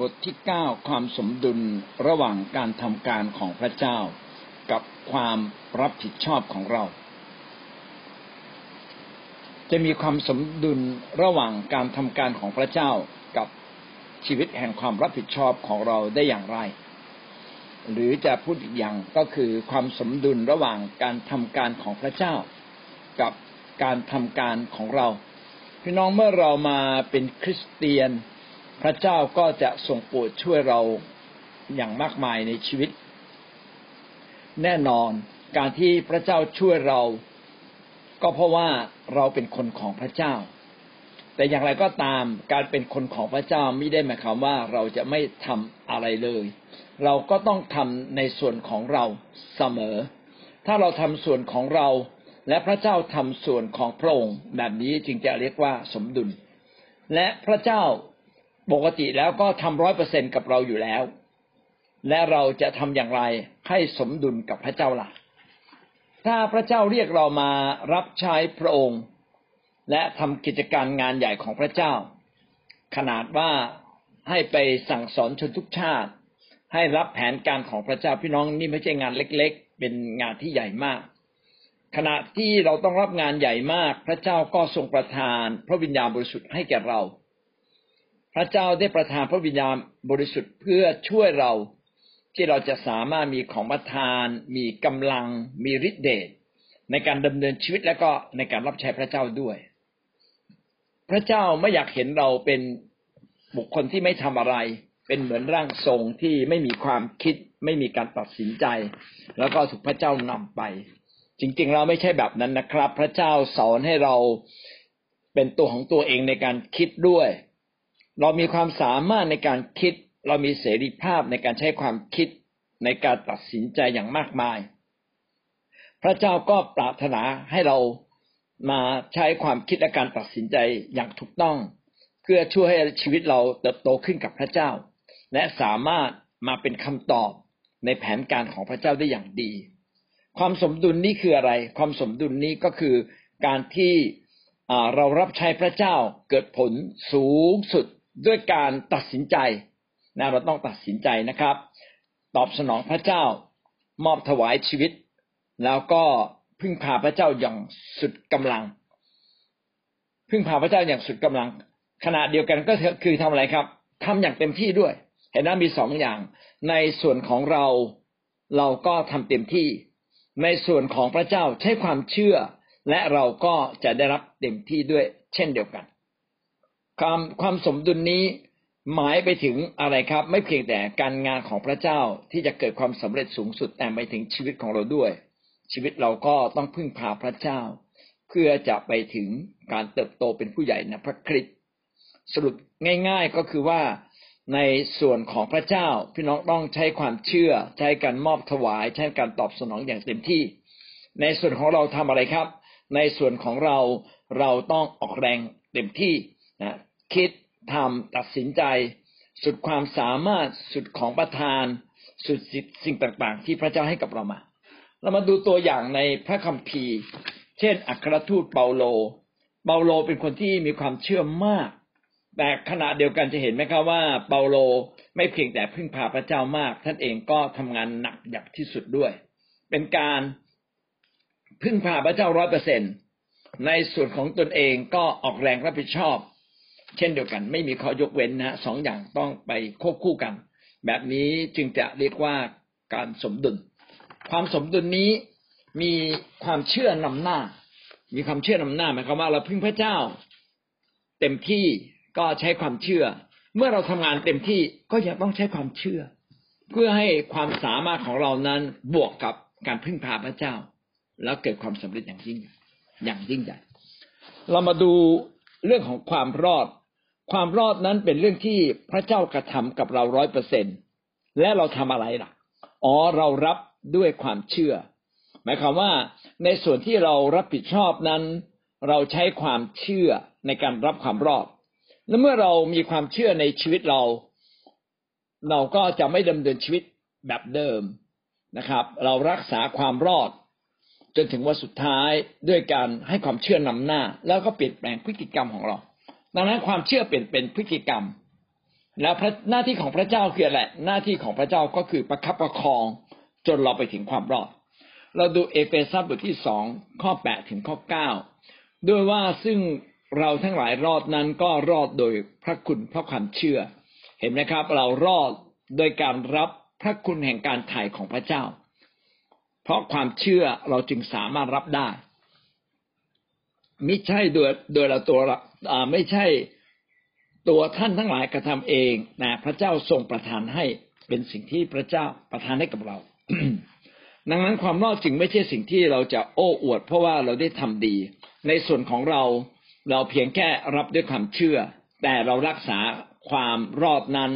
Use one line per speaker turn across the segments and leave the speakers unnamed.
บทที่เก้าความสมดุลระหว่างการทำการของพระเจ้า กับความรับผิดชอบของเรา จะมีความสมดุลระหว่างการทำการของพระเจ้า กับชีวิตแห่งความรับผิดชอบของเราได้อย่างไร หรือจะพูดอีกอย่างก็คือความสมดุลระหว่างการทำการของพระเจ้า กับการทำการของเรา พี่น้องเมื่อเรามาเป็นคริสเตียน พระเจ้าก็จะทรงโปรดช่วยเราอย่างมากมายในชีวิต แน่นอนการที่พระเจ้าช่วยเรา ก็เพราะว่าเราเป็นคนของพระเจ้า แต่อย่างไรก็ตามการเป็นคนของพระเจ้าไม่ได้หมายความว่าเราจะไม่ทำอะไรเลย เราก็ต้องทำในส่วนของเราเสมอ ถ้าเราทำส่วนของเรา และพระเจ้าทำส่วนของพระองค์แบบนี้จึงจะเรียกว่าสมดุล และพระเจ้า ปกติแล้วก็ทำร้อยเปอร์เซ็นกับเราอยู่แล้ว และเราจะทำอย่างไรให้สมดุลกับพระเจ้าล่ะ ถ้าพระเจ้าเรียกเรามารับใช้พระองค์ และทำกิจการงานใหญ่ของพระเจ้า ขนาดว่าให้ไปสั่งสอนชนทุกชาติ ให้รับแผนการของพระเจ้าพี่น้องนี่ไม่ใช่งานเล็ก ๆ เป็นงานที่ใหญ่มาก ขณะที่เราต้องรับงานใหญ่มาก พระเจ้าก็ทรงประทาน พระวิญญาณบริสุทธิ์ให้แก่เรา พระเจ้าได้ประทานพระวิญญาณบริสุทธิ์เพื่อช่วยเราที่เราจะสามารถมีของประทาน มีกำลัง มีฤทธิเดชในการดำเนินชีวิตและก็ในการรับใช้พระเจ้าด้วย พระเจ้าไม่อยากเห็นเราเป็นบุคคลที่ไม่ทำอะไร เป็นเหมือนร่างทรงที่ไม่มีความคิด ไม่มีการตัดสินใจ แล้วก็ถูกพระเจ้านำไป จริงๆเราไม่ใช่แบบนั้นนะครับ พระเจ้าสอนให้เราเป็นตัวของตัวเองในการคิดด้วย เรามีความสามารถในการคิด เรามีเสรีภาพในการใช้ความคิดในการตัดสินใจอย่างมากมาย พระเจ้าก็ปรารถนาให้เรามาใช้ความคิดและการตัดสินใจอย่างถูกต้อง เพื่อช่วยให้ชีวิตเราเติบโตขึ้นกับพระเจ้า และสามารถมาเป็นคำตอบในแผนการของพระเจ้าได้อย่างดี ความสมดุลนี้คืออะไร ความสมดุลนี้ก็คือการที่เรารับใช้พระเจ้าเกิดผลสูงสุด ด้วยการตัดสินใจนะเราต้องตัดสินใจนะครับ ตอบสนองพระเจ้ามอบถวายชีวิต แล้วก็พึ่งพาพระเจ้าอย่างสุดกำลัง พึ่งพาพระเจ้าอย่างสุดกำลัง ขณะเดียวกันก็คือทำอะไรครับทำอย่างเต็มที่ด้วย เห็นไหมมีสองอย่าง ในส่วนของเราเราก็ทำเต็มที่ ในส่วนของพระเจ้าใช้ความเชื่อ และเราก็จะได้รับเต็มที่ด้วย เช่นเดียวกัน ความความสมดุลนี้หมายไปถึงอะไรครับ ไม่เพียงแต่การงานของพระเจ้าที่จะเกิดความสำเร็จสูงสุดแต่ไปถึงชีวิตของเราด้วย ชีวิตเราก็ต้องพึ่งพาพระเจ้า เพื่อจะไปถึงการเติบโตเป็นผู้ใหญ่ในพระคริสต์สรุปง่าย ๆก็คือว่าในส่วนของพระเจ้าพี่น้องต้องใช้ความเชื่อ ใช้การมอบถวาย ใช้การตอบสนองอย่างเต็มที่ ในส่วนของเราทำอะไรครับ ในส่วนของเราเราต้องออกแรงเต็มที่ นะคิดทำตัดสินใจ สุดความสามารถสุดของประทาน สุดสิ่งต่างๆ ที่พระเจ้าให้กับเรามา เรามาดูตัวอย่างในพระคัมภีร์ เช่น อัครทูตเปาโล เปาโลเป็นคนที่มีความเชื่อมาก แต่ขณะเดียวกันจะเห็นไหมครับว่า เปาโลไม่เพียงแต่พึ่งพาพระเจ้ามาก ท่านเองก็ทำงานหนักอย่างที่สุดด้วย เป็นการพึ่งพาพระเจ้าร้อยเปอร์เซ็นในส่วนของตนเองก็ออกแรงรับผิดชอบ เช่นเดียวกัน ไม่มีข้อยกเว้นนะสองอย่างต้องไปควบคู่กัน แบบนี้จึงจะเรียกว่าการสมดุล ความสมดุลนี้มีความเชื่อนำหน้า มีความเชื่อนำหน้าหมายความว่าเราพึ่งพระเจ้า เต็มที่ก็ใช้ความเชื่อ เมื่อเราทำงานเต็มที่ก็ยังต้องใช้ความเชื่อ เพื่อให้ความสามารถของเรานั้นบวกกับการพึ่งพาพระเจ้า แล้วเกิดความสำเร็จอย่างยิ่งอย่างยิ่งใหญ่ เรามาดูเรื่องของความรอด ความรอดนั้นเป็นเรื่องที่พระเจ้ากระทำกับเราร้อยเปอร์เซ็นและเราทำอะไรล่ะ อ๋อเรารับด้วยความเชื่อ หมายความว่าในส่วนที่เรารับผิดชอบนั้น เราใช้ความเชื่อในการรับความรอด และเมื่อเรามีความเชื่อในชีวิตเรา เราก็จะไม่ดำเนินชีวิตแบบเดิมนะครับ เรารักษาความรอด จนถึงวันสุดท้ายด้วยการให้ความเชื่อนำหน้า แล้วก็เปลี่ยนแปลงพฤติกรรมของเรา ดังนั้นความเชื่อเปลี่ยนเป็นพฤติกรรม แล้วหน้าที่ของพระเจ้าคืออะไรหน้าที่ของพระเจ้าก็คือประคับประคองจนเราไปถึงความรอด เราดูเอเฟซัสบทที่สองข้อแปดถึงข้อเก้าด้วยว่าซึ่งเราทั้งหลายรอดนั้นก็รอดโดยพระคุณเพราะความเชื่อ เห็นไหมครับ เรารอดโดยการรับพระคุณแห่งการไถ่ของพระเจ้า เพราะความเชื่อเราจึงสามารถรับได้ม่ใช่โดยโดยเราตัว ไม่ใช่ตัวท่านทั้งหลายกระทำเองนะพระเจ้าทรงประทานให้เป็นสิ่งที่พระเจ้าประทานให้กับเรา ดังนั้นความรอดจึงไม่ใช่สิ่งที่เราจะโอ้อวด เพราะว่าเราได้ทำดี ในส่วนของเราเราเพียงแค่รับด้วยความเชื่อ แต่เรารักษาความรอดนั้น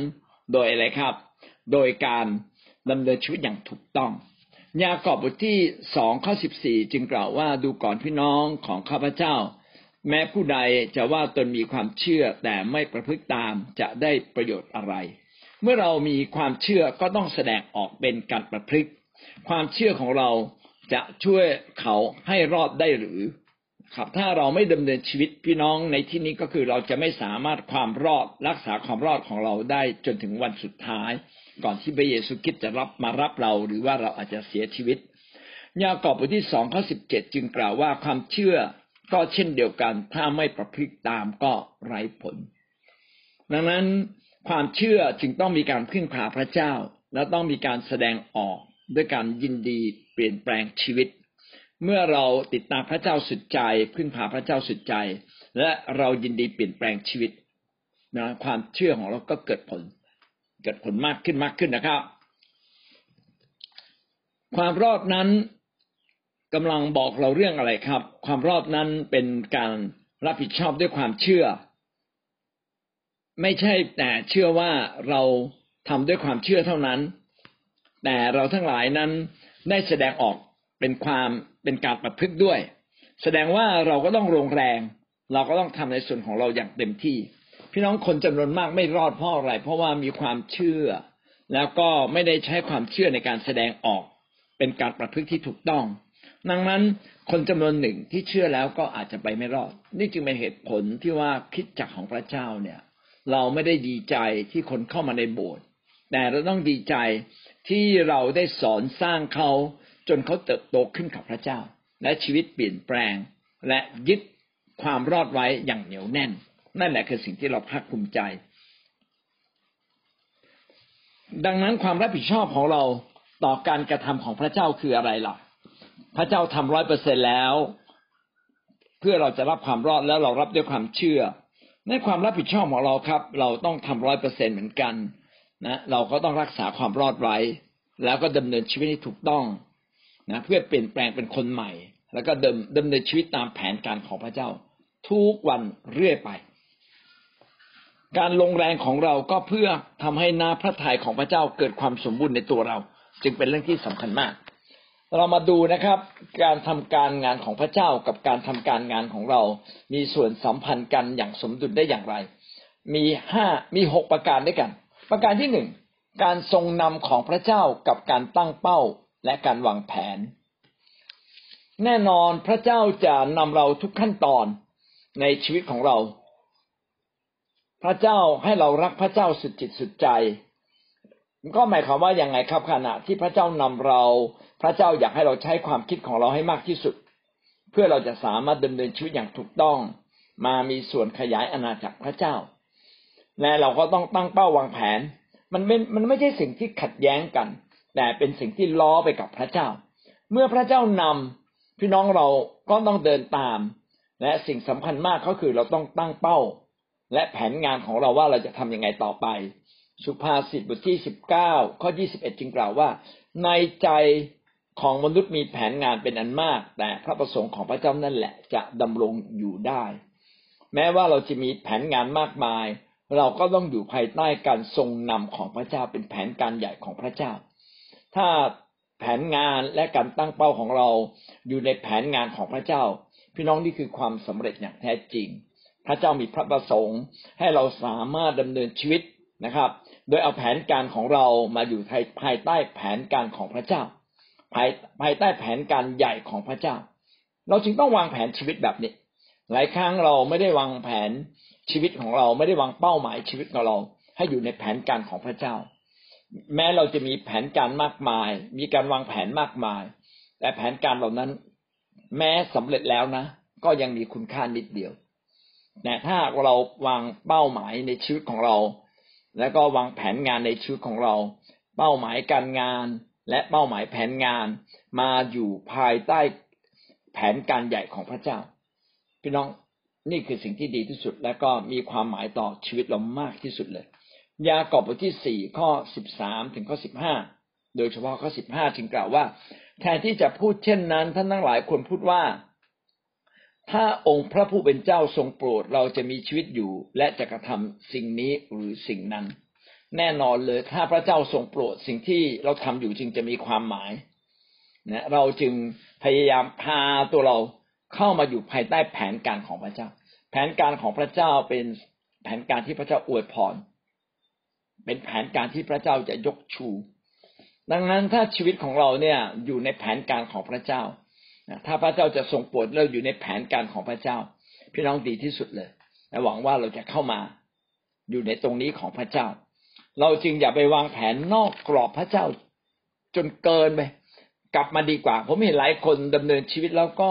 โดยอะไรครับ โดยการดำเนินชีวิตอย่างถูกต้อง ยากอบบทที่สองข้อสิบสี่จึงกล่าวว่าดูก่อนพี่น้องของข้าพเจ้า แม้ผู้ใดจะว่าตนมีความเชื่อแต่ไม่ประพฤติตามจะได้ประโยชน์อะไร เมื่อเรามีความเชื่อก็ต้องแสดงออกเป็นการประพฤติ ความเชื่อของเราจะช่วยเขาให้รอดได้หรือ ครับถ้าเราไม่ดำเนินชีวิตพี่น้องในที่นี้ก็คือเราจะไม่สามารถความรอดรักษาความรอดของเราได้จนถึงวันสุดท้าย ก่อนที่พระเยซูคริสต์จะรับมารับเราหรือว่าเราอาจจะเสียชีวิตยากอบบทที่สองข้อสิบเจ็ดจึงกล่าวว่าความเชื่อ ก็เช่นเดียวกัน ถ้าไม่ประพฤติตามก็ไร้ผล ดังนั้นความเชื่อจึงต้องมีการพึ่งพาพระเจ้า และต้องมีการแสดงออกด้วยการยินดีเปลี่ยนแปลงชีวิต เมื่อเราติดตามพระเจ้าสุดใจ พึ่งพาพระเจ้าสุดใจ และเรายินดีเปลี่ยนแปลงชีวิตนะความเชื่อของเราก็เกิดผล เกิดผลมากขึ้นมากขึ้นนะครับ ความรอดนั้น กำลังบอกเราเรื่องอะไรครับ ความรอดนั้นเป็นการรับผิดชอบด้วยความเชื่อ ไม่ใช่แต่เชื่อว่าเราทำด้วยความเชื่อเท่านั้น แต่เราทั้งหลายนั้นได้แสดงออกเป็นความเป็นการประพฤติด้วย แสดงว่าเราก็ต้องลงแรง เราก็ต้องทำในส่วนของเราอย่างเต็มที่ พี่น้องคนจำนวนมากไม่รอดเพราะอะไร เพราะว่ามีความเชื่อ แล้วก็ไม่ได้ใช้ความเชื่อในการแสดงออก เป็นการประพฤติที่ถูกต้อง ดังนั้นคนจำนวนหนึ่งที่เชื่อแล้วก็อาจจะไปไม่รอด นี่จึงเป็นเหตุผลที่ว่าคิดจักของพระเจ้าเนี่ย เราไม่ได้ดีใจที่คนเข้ามาในโบสถ์แต่เราต้องดีใจที่เราได้สอนสร้างเขาจนเขาเติบโตขึ้นกับพระเจ้า และชีวิตเปลี่ยนแปลง และยึดความรอดไว้อย่างเหนียวแน่น นั่นแหละคือสิ่งที่เราภาคภูมิใจ ดังนั้นความรับผิดชอบของเราต่อการกระทำของพระเจ้าคืออะไรล่ะ พระเจ้าทำร้อยเปอร์เซ็นแล้ว เพื่อเราจะรับความรอดแล้วเรารับด้วยความเชื่อ ในความรับผิดชอบของเราครับ เราต้องทำร้อยเปอร์เซ็นเหมือนกันนะเราก็ต้องรักษาความรอดไว้ แล้วก็ดำเนินชีวิตให้ถูกต้องนะเพื่อเปลี่ยนแปลงเป็นคนใหม่ แล้วก็ดำดำเนินชีวิตตามแผนการของพระเจ้า ทุกวันเรื่อยไป การลงแรงของเราก็เพื่อทำให้นาพระทัยของพระเจ้าเกิดความสมบูรณ์ในตัวเรา จึงเป็นเรื่องที่สำคัญมาก เรามาดูนะครับ การทำการงานของพระเจ้ากับการทำการงานของเรา มีส่วนสัมพันธ์กันอย่างสมดุลได้อย่างไร มีห้ามีหกประการด้วยกัน ประการที่หนึ่งการทรงนำของพระเจ้ากับการตั้งเป้าและการวางแผน แน่นอนพระเจ้าจะนำเราทุกขั้นตอนในชีวิตของเรา พระเจ้าให้เรารักพระเจ้าสุดจิตสุดใจ ก็หมายความว่าอย่างไงครับขณะที่พระเจ้านำเรา พระเจ้าอยากให้เราใช้ความคิดของเราให้มากที่สุด เพื่อเราจะสามารถดำเนินชีวิตอย่างถูกต้อง มามีส่วนขยายอาณาจักรพระเจ้า และเราก็ต้องตั้งเป้าวางแผน มันเป็นมันไม่ใช่สิ่งที่ขัดแย้งกัน แต่เป็นสิ่งที่ล้อไปกับพระเจ้า เมื่อพระเจ้านำพี่น้องเราก็ต้องเดินตาม และสิ่งสำคัญมากก็คือเราต้องตั้งเป้า และแผนงานของเราว่าเราจะทํำยังไงต่อไป สุภาษิตบทที่สิบเก้าข้อยี่สิบเอ็ดจึงกล่าวว่า ในใจ ของมนุษย์มีแผนงานเป็นอันมาก แต่พระประสงค์ของพระเจ้านั่นแหละจะดำรงอยู่ได้ แม้ว่าเราจะมีแผนงานมากมาย เราก็ต้องอยู่ภายใต้การทรงนำของพระเจ้าเป็นแผนการใหญ่ของพระเจ้า ถ้าแผนงานและการตั้งเป้าของเราอยู่ในแผนงานของพระเจ้า พี่น้องนี่คือความสำเร็จอย่างแท้จริง พระเจ้ามีพระประสงค์ให้เราสามารถดำเนินชีวิตนะครับ โดยเอาแผนการของเรามาอยู่ภายใต้แผนการของพระเจ้า ภายภายใต้แผนการใหญ่ของพระเจ้า เราจึงต้องวางแผนชีวิตแบบนี้ หลายครั้งเราไม่ได้วางแผนชีวิตของเราไม่ได้วางเป้าหมายชีวิตของเรา ให้อยู่ในแผนการของพระเจ้า แม้เราจะมีแผนการมากมาย มีการวางแผนมากมาย แต่แผนการเหล่านั้น แม้สำเร็จแล้วนะ ก็ยังมีคุณค่านิดเดียวแต่ถ้าเราวางเป้าหมายในชีวิตของเรา แล้วก็วางแผนงานในชีวิตของเรา เป้าหมายการงาน และเป้าหมายแผนงานมาอยู่ภายใต้แผนการใหญ่ของพระเจ้า พี่น้องนี่คือสิ่งที่ดีที่สุด และก็มีความหมายต่อชีวิตเรามากที่สุดเลย ยากอบบทที่สี่ข้อสิบสามถึงข้อสิบห้าโดยเฉพาะข้อสิบห้าจึงกล่าวว่า แทนที่จะพูดเช่นนั้น ท่านทั้งหลายควรพูดว่า ถ้าองค์พระผู้เป็นเจ้าทรงโปรดเราจะมีชีวิตอยู่ และจะกระทำสิ่งนี้หรือสิ่งนั้น แน่นอนเลย ถ้าพระเจ้าทรงโปรดสิ่งที่เราทำอยู่จึงจะมีความหมายนะเราจึงพยายามพาตัวเราเข้ามาอยู่ภายใต้แผนการของพระเจ้า แผนการของพระเจ้าเป็นแผนการที่พระเจ้าอวยพร เป็นแผนการที่พระเจ้าจะยกชู ดังนั้นถ้าชีวิตของเราเนี่ยอยู่ในแผนการของพระเจ้าถ้าพระเจ้าจะทรงโปรดเราอยู่ในแผนการของพระเจ้า พี่น้องดีที่สุดเลยและหวังว่าเราจะเข้ามาอยู่ในตรงนี้ของพระเจ้า เราจึงอย่าไปวางแผนนอกกรอบพระเจ้าจนเกินไป กลับมาดีกว่า ผมเห็นหลายคนดำเนินชีวิตแล้วก็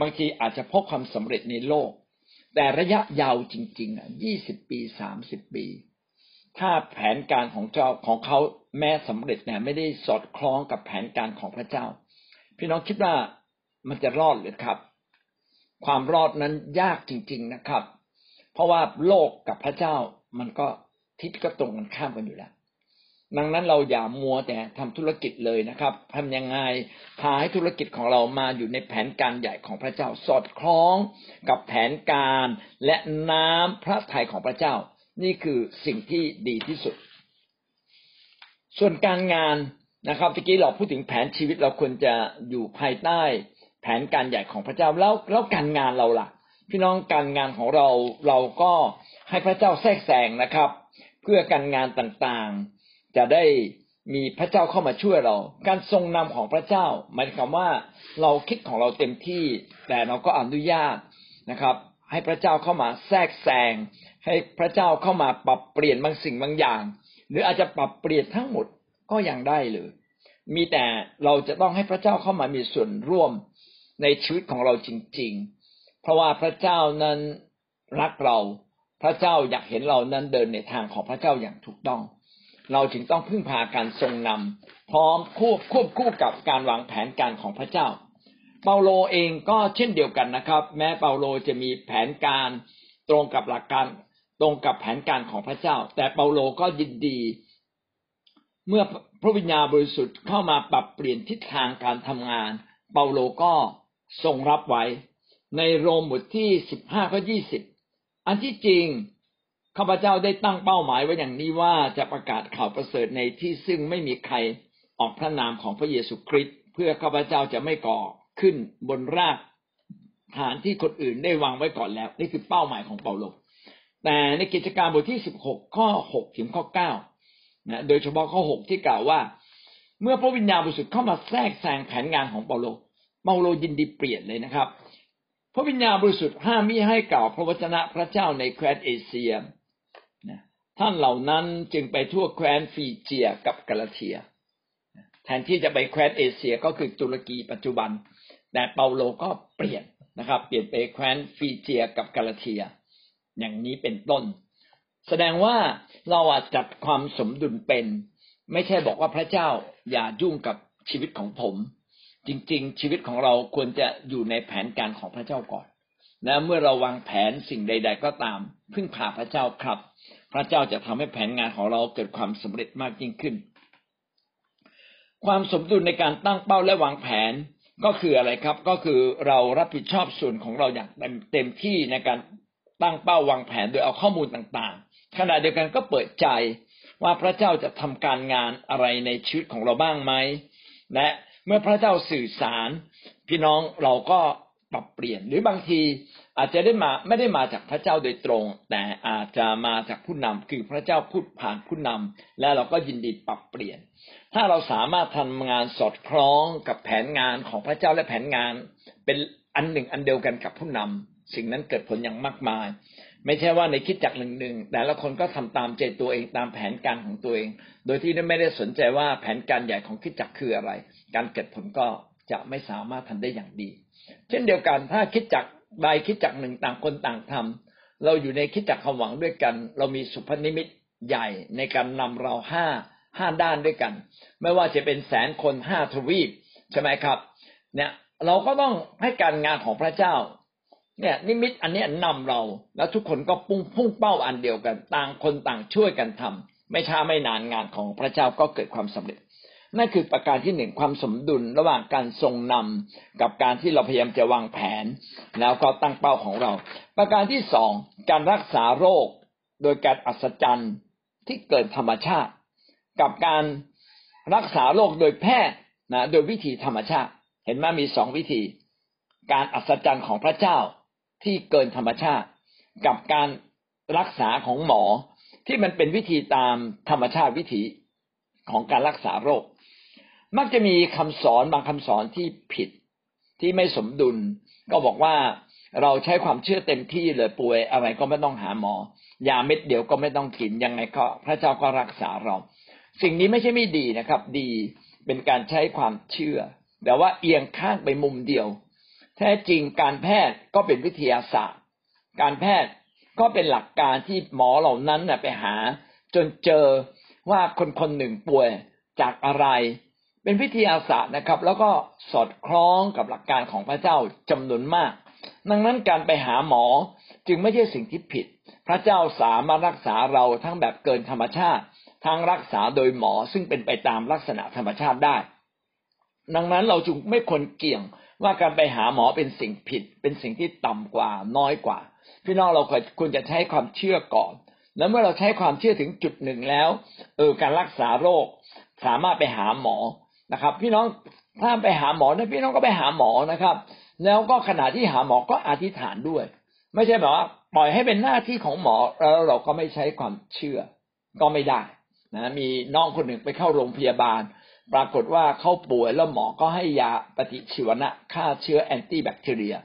บางทีอาจจะพบความสำเร็จในโลก แต่ระยะยาวจริงๆอะยี่สิบปีสามสิบปี ถ้าแผนการของเจ้าของเขาแม้สำเร็จเนี่ยไม่ได้สอดคล้องกับแผนการของพระเจ้า พี่น้องคิดว่ามันจะรอดหรือครับ ความรอดนั้นยากจริง ๆนะครับ เพราะว่าโลกกับพระเจ้ามันก็ ทิศก็ตรงกันข้ามกันอยู่แล้ว ดังนั้นเราอย่ามัวแต่ทำธุรกิจเลยนะครับทำยังไงพาให้ธุรกิจของเรามาอยู่ในแผนการใหญ่ของพระเจ้าสอดคล้องกับแผนการและน้ำพระทัยของพระเจ้า นี่คือสิ่งที่ดีที่สุด ส่วนการงานนะครับตะกี้เราพูดถึงแผนชีวิตเราควรจะอยู่ภายใต้ แผนการใหญ่ของพระเจ้าแล้วแล้วการงานเราล่ะ พี่น้องการงานของเราเราก็ให้พระเจ้าแทรกแซงนะครับ พื่อการงานต่างๆ จะได้มีพระเจ้าเข้ามาช่วยเรา การทรงนำของพระเจ้าหมายความว่าเราคิดของเราเต็มที่ แต่เราก็อนุญาตนะครับ ให้พระเจ้าเข้ามาแทรกแซงให้พระเจ้าเข้ามาปรับเปลี่ยนบางสิ่งบางอย่าง หรืออาจจะปรับเปลี่ยนทั้งหมดก็ยังได้เลยมีแต่เราจะต้องให้พระเจ้าเข้ามามีส่วนร่วมในชีวิตของเราจริง ๆ เพราะว่าพระเจ้านั้นรักเรา พระเจ้าอยากเห็นเรานั้นเดินในทางของพระเจ้าอย่างถูกต้อง เราจึงต้องพึ่งพาการทรงนำพร้อมควบควบคู่กับการวางแผนการของพระเจ้า เปาโลเองก็เช่นเดียวกันนะครับ แม้เปาโลจะมีแผนการตรงกับหลักการตรงกับแผนการของพระเจ้า แต่เปาโลก็ยินดี เมื่อพระวิญญาณบริสุทธิ์เข้ามาปรับเปลี่ยนทิศทางการทำงาน เปาโลก็ทรงรับไว้ ในโรมบทที่สิบห้าข้อยี่สิบ อันที่จริงข้าพเจ้าได้ตั้งเป้าหมายไว้อย่างนี้ว่าจะประกาศข่าวประเสริฐในที่ซึ่งไม่มีใครออกพระนามของพระเยซูคริสต์เพื่อข้าพเจ้าจะไม่ก่อขึ้นบนรากฐานที่คนอื่นได้วางไว้ก่อนแล้ว นี่คือเป้าหมายของเปาโลแต่ในกิจการบทที่สิบหกข้อหกถึงข้อเก้านะโดยเฉพาะข้อหกที่กล่าวว่า เมื่อพระวิญญาณบริสุทธิ์เข้ามาแทรกแซงแผนงานของเปาโลเปาโลยินดีเปลี่ยนเลยนะครับ ระวิญญาณบริสุทธิ์ห้ามมิให้กล่าวพระวจนะพระเจ้าในแคว้นเอเชียท่านเหล่านั้นจึงไปทั่วแคว้นฟีเจียกับกาลาเทีย แทนที่จะไปแคว้นเอเชียก็คือตุรกีปัจจุบัน แต่เปาโลก็เปลี่ยนนะครับ เปลี่ยนไปแคว้นฟีเจียกับกาลาเทีย อย่างนี้เป็นต้น แสดงว่าเราอาจจัดความสมดุลเป็น ไม่ใช่บอกว่าพระเจ้าอย่ายุ่งกับชีวิตของผม จริง ๆ ชีวิตของเราควรจะอยู่ในแผนการของพระเจ้าก่อนนะเมื่อเราวางแผนสิ่งใด ๆ ก็ตาม พึ่งพาพระเจ้าครับ พระเจ้าจะทำให้แผนงานของเราเกิดความสำเร็จมากยิ่งขึ้น ความสมดุลในการตั้งเป้าและวางแผนก็คืออะไรครับ ก็คือเรารับผิดชอบส่วนของเราอย่างเต็มที่ในการตั้งเป้าวางแผนโดยเอาข้อมูลต่างๆ ขณะเดียวกันก็เปิดใจว่าพระเจ้าจะทำการงานอะไรในชีวิตของเราบ้างไหมและ เมื่อพระเจ้าสื่อสาร พี่น้องเราก็ปรับเปลี่ยนหรือบางทีอาจจะได้มาไม่ได้มาจากพระเจ้าโดยตรง แต่อาจจะมาจากผู้นำคือพระเจ้าพูดผ่านผู้นำและเราก็ยินดีปรับเปลี่ยน ถ้าเราสามารถทำงานสอดคล้องกับแผนงานของพระเจ้าและแผนงาน เป็นอันหนึ่งอันเดียวกันกับผู้นำสิ่งนั้นเกิดผลอย่างมากมาย ไม่ใช่ว่าในคิดจักหนึ่งหนึ่งแต่ละคนก็ทำตามใจตัวเองตามแผนการของตัวเอง โดยที่ไม่ได้สนใจว่าแผนการใหญ่ของคิดจักคืออะไร การเกิดผลก็จะไม่สามารถทำได้อย่างดี เช่นเดียวกันถ้าคิดจักใดคิดจักหนึ่งต่างคนต่างทำเราอยู่ในคิดจักความหวังด้วยกัน เรามีสุพนิมิตใหญ่ในการนำเราห้าห้าด้านด้วยกัน ไม่ว่าจะเป็นแสนคนห้าทวีปใช่ไหมครับ เนี่ยเราก็ต้องให้การงานของพระเจ้า เนี่ยนิมิตอันนี้นำเรา แล้วทุกคนก็พุ่งพุ่งเป้าอันเดียวกัน ต่างคนต่างช่วยกันทำไม่ช้าไม่นานงานของพระเจ้าก็เกิดความสำเร็จ นั่นคือประการที่หนึ่งความสมดุลระหว่างการทรงนำกับการที่เราพยายามจะวางแผน แล้วก็ตั้งเป้าของเรา ประการที่สองการรักษาโรค โดยการอัศจรรย์ที่เกิดธรรมชาติ กับการรักษาโรคโดยแพทย์นะโดยวิธีธรรมชาติ เห็นไหมมีสองวิธี การอัศจรรย์ของพระเจ้า ที่เกินธรรมชาติ กับการรักษาของหมอที่มันเป็นวิธีตามธรรมชาติวิถีของการรักษาโรค มักจะมีคำสอนบางคำสอนที่ผิดที่ไม่สมดุล ก็บอกว่าเราใช้ความเชื่อเต็มที่เลยป่วยอะไรก็ไม่ต้องหาหมอยาเม็ดเดียวก็ไม่ต้องกินยังไงก็พระเจ้าก็รักษาเรา สิ่งนี้ไม่ใช่ไม่ดีนะครับ ดีเป็นการใช้ความเชื่อ แต่ว่าเอียงข้างไปมุมเดียว แท้จริงการแพทย์ก็เป็นวิทยาศาสตร์ การแพทย์ก็เป็นหลักการที่หมอเหล่านั้นไปหา จนเจอว่าคนคนหนึ่งป่วยจากอะไร เป็นวิทยาศาสตร์นะครับ แล้วก็สอดคล้องกับหลักการของพระเจ้าจำนวนมาก ดังนั้นการไปหาหมอจึงไม่ใช่สิ่งที่ผิด พระเจ้าสามารถรักษาเราทั้งแบบเกินธรรมชาติ ทั้งรักษาโดยหมอซึ่งเป็นไปตามลักษณะธรรมชาติได้ ดังนั้นเราจึงไม่ควรเกี่ยง ว่าการไปหาหมอเป็นสิ่งผิด เป็นสิ่งที่ต่ำกว่าน้อยกว่า พี่น้องเราควรจะใช้ความเชื่อก่อน แล้วเมื่อเราใช้ความเชื่อถึงจุดหนึ่งแล้ว เออการรักษาโรค สามารถไปหาหมอนะครับ พี่น้องถ้าไปหาหมอนะพี่น้องก็ไปหาหมอนะครับ แล้วก็ขณะที่หาหมอก็อธิษฐานด้วย ไม่ใช่แบบว่าปล่อยให้เป็นหน้าที่ของหมอแล้วเราก็ไม่ใช้ความเชื่อก็ไม่ได้นะมีน้องคนหนึ่งไปเข้าโรงพยาบาล ปรากฏว่าเขาป่วยแล้วหมอก็ให้ยาปฏิชีวนะฆ่าเชื้อแอนตี้แบคทีเรีย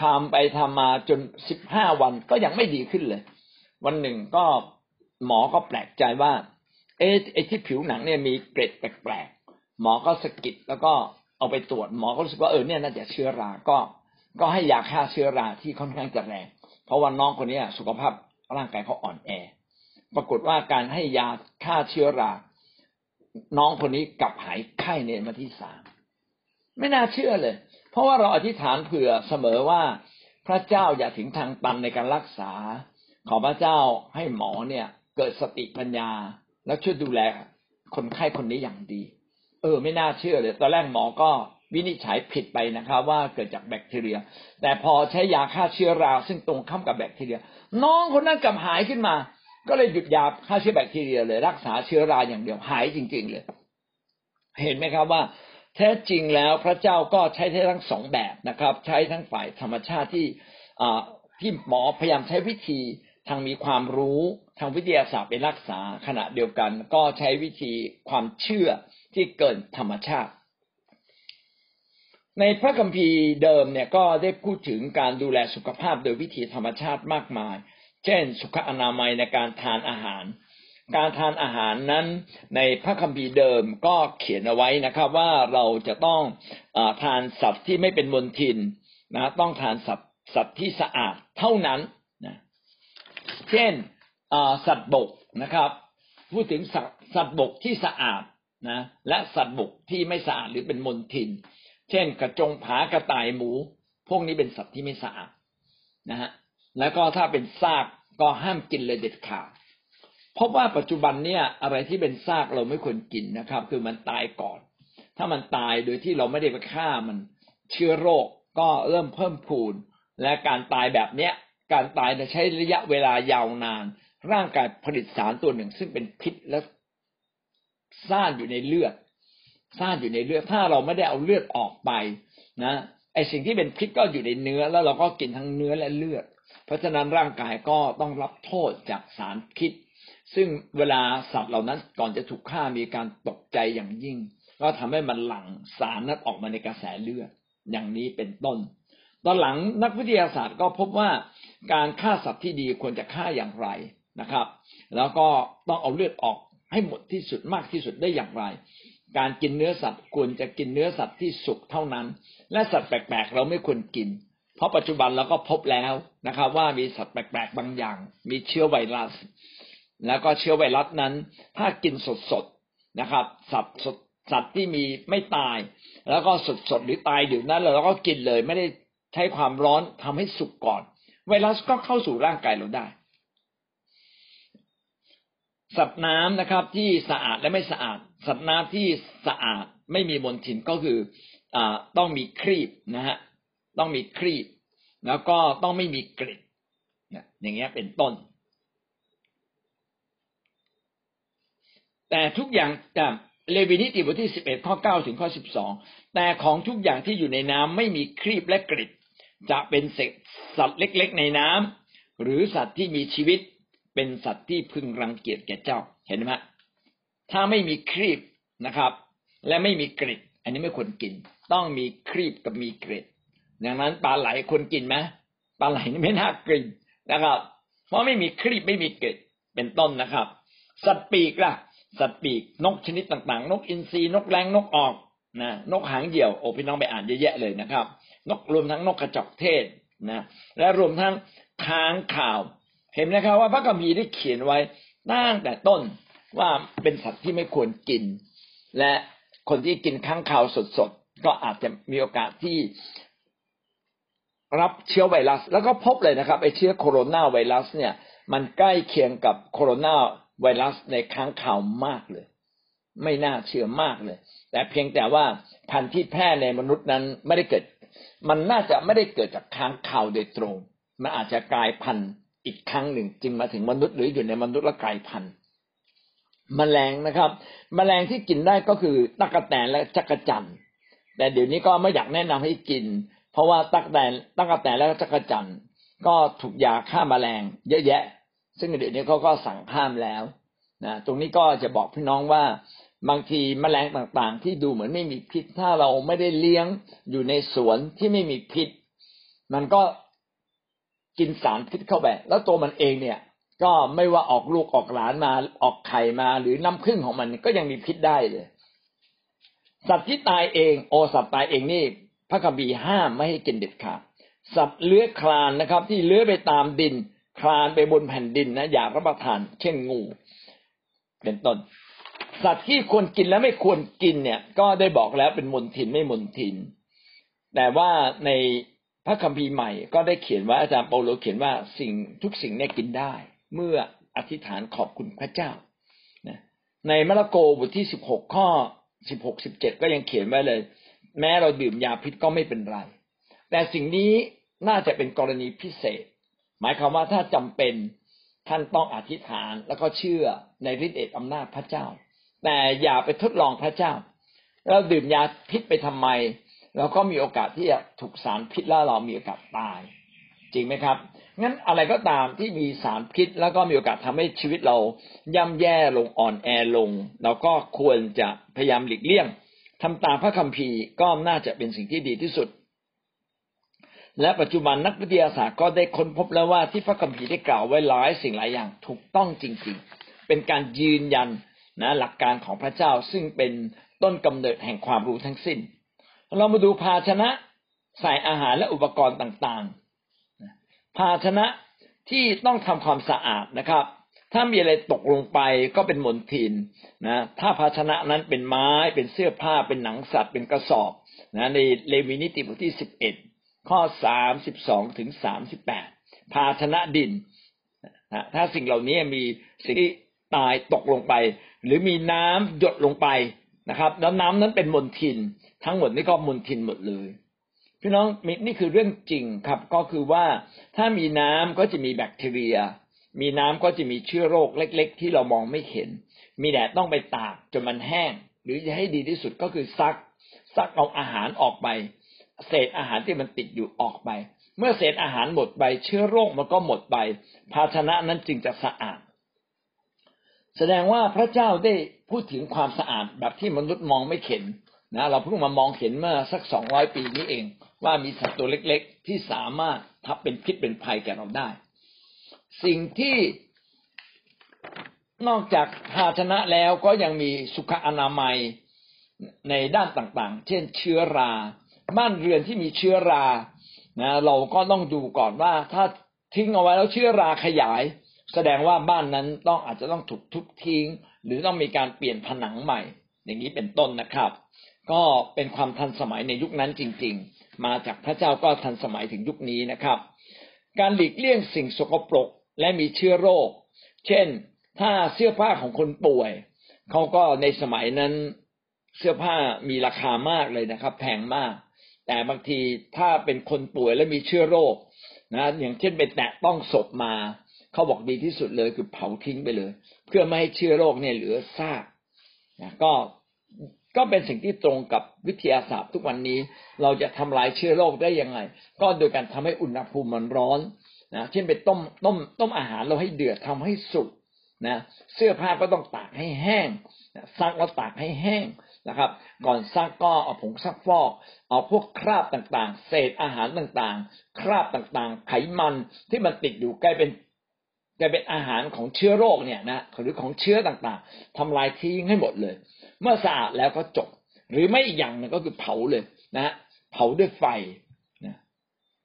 ทำไปทำมาจนสิบห้าวันก็ยังไม่ดีขึ้นเลย วันหนึ่งก็หมอก็แปลกใจว่า เอ๊ะที่ผิวหนังเนี่ยมีเกร็ดแปลกๆหมอก็สกิดแล้วก็เอาไปตรวจหมอก็รู้สึกว่าเออเนี่ยน่าจะเชื้อรา ก็ก็ให้ยาฆ่าเชื้อราที่ค่อนข้างจะแรงเพราะว่าน้องคนนี้สุขภาพร่างกายเขาอ่อนแอ ปรากฏว่าการให้ยาฆ่าเชื้อรา น้องคนนี้กลับหายไข้ในมาที่สามไม่น่าเชื่อเลย เพราะว่าเราอธิษฐานเผื่อเสมอว่าพระเจ้าอย่าถึงทางตันในการรักษา ขอพระเจ้าให้หมอเนี่ย เกิดสติปัญญา แล้วช่วยดูแลคนไข้คนนี้อย่างดี เออ ไม่น่าเชื่อเลย ตอนแรกหมอก็วินิจฉัยผิดไปนะครับ ว่าเกิดจากแบคทีเรีย แต่พอใช้ยาฆ่าเชื้อรา ซึ่งตรงข้ามกับแบคทีเรีย น้องคนนั้นกลับหายขึ้นมา ก็เลยหยุดยาฆ่าเชื้อแบคทีเรียเลย รักษาเชื้อราอย่างเดียวหายจริง ๆ เลย เห็นไหมครับว่า แท้จริงแล้วพระเจ้าก็ใช้ทั้งสองแบบนะครับ ใช้ทั้งฝ่ายธรรมชาติที่ที่หมอพยายามใช้วิธีทางมีความรู้ทางวิทยาศาสตร์ไปรักษาขณะเดียวกัน ก็ใช้วิธีความเชื่อที่เกินธรรมชาติ ในพระคัมภีร์เดิมเนี่ยก็ได้พูดถึงการดูแลสุขภาพโดยวิธีธรรมชาติมากมาย เช่นสุขอนามัยในการทานอาหาร การทานอาหารนั้นในพระคัมภีร์เดิมก็เขียนเอาไว้นะครับ ว่าเราจะต้องอทานสัตว์ที่ไม่เป็นมลทินนะต้องทานสัตว์สัตว์ที่สะอาดเท่านั้นนะเช่นสัตว์บกนะครับ พูดถึงสัตว์บกที่สะอาดนะและสัตว์บกที่ไม่สะอาดหรือเป็นมลทิน เช่น กระจงผากระต่ายหมู พวกนี้เป็นสัตว์ที่ไม่สะอาดนะฮะ แล้วก็ถ้าเป็นซากก็ห้ามกินเลยเด็ดขาดเพราะว่าปัจจุบันเนี่ยอะไรที่เป็นซากเราไม่ควรกินนะครับ คือมันตายก่อน ถ้ามันตายโดยที่เราไม่ได้ไปฆ่ามันเชื้อโรคก็เริ่มเพิ่มพูน และการตายแบบเนี้ยการตายจะใช้ระยะเวลายาวนาน ร่างกายผลิตสารตัวหนึ่ง ซึ่งเป็นพิษและซ่านอยู่ในเลือดซ่านอยู่ในเลือดถ้าเราไม่ได้เอาเลือดออกไปนะไอสิ่งที่เป็นพิษก็อยู่ในเนื้อแล้วเราก็กินทั้งเนื้อและเลือด เพราะฉะนั้นร่างกายก็ต้องรับโทษจากสารพิษซึ่งเวลาสัตว์เหล่านั้นก่อนจะถูกฆ่ามีการตกใจอย่างยิ่ง ก็ทำให้มันหลั่งสารนั้นออกมาในกระแสเลือดอย่างนี้เป็นต้น ตอนหลังนักวิทยาศาสตร์ก็พบว่าการฆ่าสัตว์ที่ดีควรจะฆ่าอย่างไรนะครับ แล้วก็ต้องเอาเลือดออกให้หมดที่สุดมากที่สุดได้อย่างไร การกินเนื้อสัตว์ควรจะกินเนื้อสัตว์ที่สุกเท่านั้น และสัตว์แปลกๆ เราไม่ควรกิน เพราะปัจจุบันเราก็พบแล้วนะครับ ว่ามีสัตว์แปลกๆบางอย่าง มีเชื้อไวรัส แล้วก็เชื้อไวรัสนั้น ถ้ากินสดๆนะครับ สัตว์สดสัตว์ที่มีไม่ตาย แล้วก็สดๆหรือตายเดี๋ยวนั้นเราก็กินเลยไม่ได้ใช้ความร้อนทำให้สุกก่อน ไวรัสก็เข้าสู่ร่างกายเราได้ สัตว์น้ำนะครับที่สะอาดและไม่สะอาด สัตว์น้ำที่สะอาดไม่มีมลทินก็คืออต้องมีครีบนะฮะ ต้องมีครีบแล้วก็ต้องไม่มีกลิ่นอย่างเงี้ยเป็นต้น แต่ทุกอย่างจะเลวีนิติบทที่สิบเอ็ดข้อเก้าถึงข้อสิบสองแต่ของทุกอย่างที่อยู่ในน้ำไม่มีครีบและกริดจะเป็นเศษสัตว์เล็กๆในน้ำหรือสัตว์ที่มีชีวิตเป็นสัตว์ที่พึงรังเกียจแก่เจ้าเห็นไหมถ้าไม่มีครีบนะครับ และไม่มีกริดอันนี้ไม่ควรกิน ต้องมีครีบกับมีกริด ดังนั้นปลาไหลควรกินไหมปลาไหลนี่ไม่น่ากินนะครับ เพราะไม่มีครีบไม่มีเกริดเป็นต้นนะครับ สัตว์ปีกล่ะ สัตว์ปีกนกชนิดต่างๆ นกอินทรีนกแรงนกออกนะนกหางเหี่ยวโอ้พี่น้องไปอ่านเยอะแยะเลยนะครับ นกรวมทั้งนกกระจอกเทศนะและรวมทั้งค้างข่าว เห็นนะครับ ว่าพระคัมภีร์ได้เขียนไว้ตั้งแต่ต้นว่าเป็นสัตว์ที่ไม่ควรกิน และคนที่กินค้างข่าวสดๆก็อาจจะมีโอกาสที่ รับเชื้อไวรัส แล้วก็พบเลยนะครับไอเชื้อโคโรนาไวรัสเนี่ย มันใกล้เคียงกับโคโรนาไวรัสในค้างข่าวมากเลย ไม่น่าเชื่อมากเลย แต่เพียงแต่ว่าพันธุ์ที่แพร่ในมนุษย์นั้นไม่ได้เกิด มันน่าจะไม่ได้เกิดจากค้างข่าวโดยตรง มันอาจจะกลายพันธุ์อีกครั้งหนึ่งจึงมาถึงมนุษย์หรืออยู่ในมนุษย์และกลายพันธุ์มแมลงนะครับมแมลงที่กินได้ก็คือตั๊กแตนและจักระจันแต่เดี๋ยวนี้ก็ไม่อยากแนะนำให้กิน เพราะว่าตักแตนตั๊กแตนและจักรจันก็ถูกยาฆ่ามาแมลงเยอะแยะ ซึ่งเดี๋ยวนี้เขาก็สั่งห้ามแล้วนะตรงนี้ก็จะบอกพี่น้องว่าบางทีมแมลงต่างๆ ที่ดูเหมือนไม่มีพิษ ถ้าเราไม่ได้เลี้ยงอยู่ในสวนที่ไม่มีพิษ มันก็กินสารพิษเข้าไป แล้วตัวมันเองเนี่ย ก็ไม่ว่าออกลูกออกหลานมาออกไข่มาหรือน้ำพึ่งของมันก็ยังมีพิษได้เลย สัตว์ที่ตายเอง โอสัตว์ตายเองนี่ พระคัมภีร์ห้ามไม่ให้กินเด็ดขาดสัตว์เลื้อยคลานนะครับ ที่เลื้อยไปตามดิน คลานไปบนแผ่นดินนะอย่ารับประทาน เช่นงู เป็นต้น สัตว์ที่ควรกินและไม่ควรกินเนี่ย ก็ได้บอกแล้วเป็นมลทินไม่มลทิน แต่ว่าในพระคัมภีร์ใหม่ก็ได้เขียนว่าอาจารย์เปาโลเขียนว่าสิ่งทุกสิ่งเนี่ยกินได้ เมื่ออธิษฐานขอบคุณพระเจ้าในมาระโกบทที่สิบหกข้อสิบหกสิบเจ็ดก็ยังเขียนไว้เลย แม้เราดื่มยาพิษก็ไม่เป็นไร แต่สิ่งนี้น่าจะเป็นกรณีพิเศษ หมายความว่าถ้าจำเป็นท่านต้องอธิษฐานแล้วก็เชื่อในฤทธิเดชอำนาจพระเจ้า แต่อย่าไปทดลองพระเจ้า เราดื่มยาพิษไปทำไม เราก็มีโอกาสที่จะถูกสารพิษแล้วเรามีโอกาสตาย จริงไหมครับ งั้นอะไรก็ตามที่มีสารพิษแล้วก็มีโอกาสทำให้ชีวิตเราย่ำแย่ลงอ่อนแอลง เราก็ควรจะพยายามหลีกเลี่ยง ทำตามพระคัมภีร์ก็น่าจะเป็นสิ่งที่ดีที่สุด และปัจจุบันนักวิทยาศาสตร์ก็ได้ค้นพบแล้วว่าที่พระคัมภีร์ได้กล่าวไว้หลายสิ่งหลายอย่างถูกต้องจริงๆ เป็นการยืนยันนะหลักการของพระเจ้าซึ่งเป็นต้นกำเนิดแห่งความรู้ทั้งสิ้น เรามาดูภาชนะใส่อาหารและอุปกรณ์ต่างๆ ภาชนะที่ต้องทำความสะอาดนะครับ ถ้ามีอะไรตกลงไปก็เป็นมลทินนะ ถ้าภาชนะนั้นเป็นไม้ เป็นเสื้อผ้า เป็นหนังสัตว์ เป็นกระสอบนะในเลวีนิติบทที่สิบเอ็ดข้อสามสิบสองถึงสามสิบแปดภาชนะดินนะถ้าสิ่งเหล่านี้มีสิ่งที่ตายตกลงไป หรือมีน้ำหยดลงไปนะครับ แล้วน้ำนั้นเป็นมลทิน ทั้งหมดนี่ก็มลทินหมดเลยพี่น้องนี่คือเรื่องจริงครับก็คือว่าถ้ามีน้ำก็จะมีแบคทีเรีย มีน้ำก็จะมีเชื้อโรคเล็ก ๆ ที่เรามองไม่เห็น มีแดดต้องไปตากจนมันแห้ง หรือจะให้ดีที่สุดก็คือซัก ซักเอาอาหารออกไป เศษอาหารที่มันติดอยู่ออกไป เมื่อเศษอาหารหมดไปเชื้อโรคมันก็หมดไป ภาชนะนั้นจึงจะสะอาด แสดงว่าพระเจ้าได้พูดถึงความสะอาดแบบที่มนุษย์มองไม่เห็นนะเราเพิ่งมามองเห็นเมื่อสักสองร้อยปีนี้เอง ว่ามีสัตว์ตัวเล็ก ๆ ที่สามารถทับเป็นพิษเป็นภัยแก่เราได้ สิ่งที่นอกจากภาชนะแล้วก็ยังมีสุขอนามัยในด้านต่างๆ เช่นเชื้อรา บ้านเรือนที่มีเชื้อรานะเราก็ต้องดูก่อนว่าถ้าทิ้งเอาไว้แล้วเชื้อราขยาย แสดงว่าบ้านนั้นต้องอาจจะต้องถูกทุบทิ้ง หรือต้องมีการเปลี่ยนผนังใหม่ อย่างนี้เป็นต้นนะครับ ก็เป็นความทันสมัยในยุคนั้นจริง ๆ มาจากพระเจ้าก็ทันสมัยถึงยุคนี้นะครับ การหลีกเลี่ยงสิ่งสกปรก และมีเชื้อโรค เช่น ถ้าเสื้อผ้าของคนป่วยเขาก็ในสมัยนั้นเสื้อผ้ามีราคามากเลยนะครับ แพงมาก แต่บางทีถ้าเป็นคนป่วยและมีเชื้อโรคนะอย่างเช่นไปแตะต้องศพมาเขาบอกดีที่สุดเลยคือเผาทิ้งไปเลย เพื่อไม่ให้เชื้อโรคเนี่ยเหลือซากนะก็ก็เป็นสิ่งที่ตรงกับวิทยาศาสตร์ทุกวันนี้ เราจะทำลายเชื้อโรคได้ยังไง ก็โดยการทำให้อุณหภูมิมันร้อน นะเช่นไปต้มต้มต้มอาหารเราให้เดือดทำให้สุกนะเสื้อผ้าก็ต้องตากให้แห้งซักแล้วตากให้แห้งนะครับ ก่อนซักก็เอาผงซักฟอกเอาพวกคราบต่างๆ เศษอาหารต่างๆ คราบต่างๆ ไขมันที่มันติดอยู่กลายเป็นกลายเป็นอาหารของเชื้อโรคเนี่ยนะหรือของเชื้อต่างๆทำลายทิ้งให้หมดเลย เมื่อสะอาดแล้วก็จบ หรือไม่อีกอย่างนึงก็คือเผาเลยนะเผาด้วยไฟ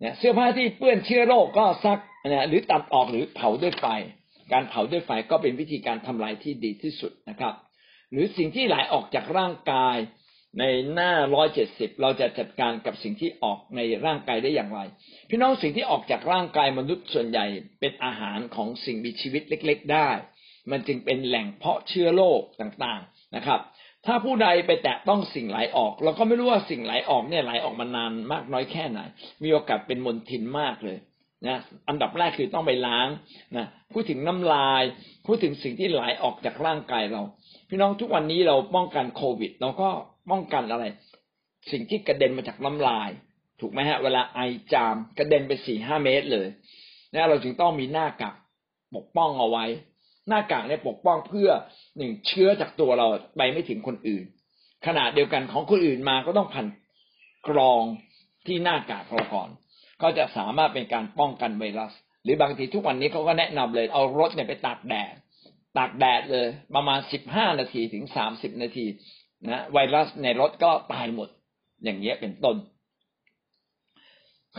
นี่ยเสื้อผ้าที่เปื้อนเชื้อโรคก็ซักนะหรือตัดออกหรือเผาด้วยไฟ การเผาด้วยไฟก็เป็นวิธีการทำลายที่ดีที่สุดนะครับ หรือสิ่งที่ไหลออกจากร่างกายในหน้าร้อยเจ็ดสิบเราจะจัดการกับสิ่งที่ออกในร่างกายได้อย่างไร พี่น้องสิ่งที่ออกจากร่างกายมนุษย์ส่วนใหญ่เป็นอาหารของสิ่งมีชีวิตเล็ก ๆ ได้ มันจึงเป็นแหล่งเพาะเชื้อโรคต่างๆนะครับ ถ้าผู้ใดไปแตะต้องสิ่งไหลออก เราก็ไม่รู้ว่าสิ่งไหลออกเนี่ยไหลออกมานานมากน้อยแค่ไหน มีโอกาสเป็นมลทินมากเลยนะอันดับแรกคือต้องไปล้างนะพูดถึงน้ำลาย พูดถึงสิ่งที่ไหลออกจากร่างกายเรา พี่น้องทุกวันนี้เราป้องกันโควิด เราก็ป้องกันอะไร สิ่งที่กระเด็นมาจากน้ำลาย ถูกไหมฮะ เวลาไอจามกระเด็นไปสี่ห้าเมตรเลยนะเราจึงต้องมีหน้ากากปกป้องเอาไว้ หน้ากากเนี่ยปกป้องเพื่อหนึ่งเชื้อจากตัวเราไปไม่ถึงคนอื่น ขณะเดียวกันของคนอื่นมาก็ต้องผ่านกรองที่หน้ากากเราก่อน ก็จะสามารถเป็นการป้องกันไวรัส หรือบางทีทุกวันนี้เขาก็แนะนำเลยเอารถเนี่ยไปตากแดดตากแดดเลย ประมาณสิบห้านาทีถึงสามสิบนาทีนะไวรัสในรถก็ตายหมด อย่างเงี้ยเป็นต้น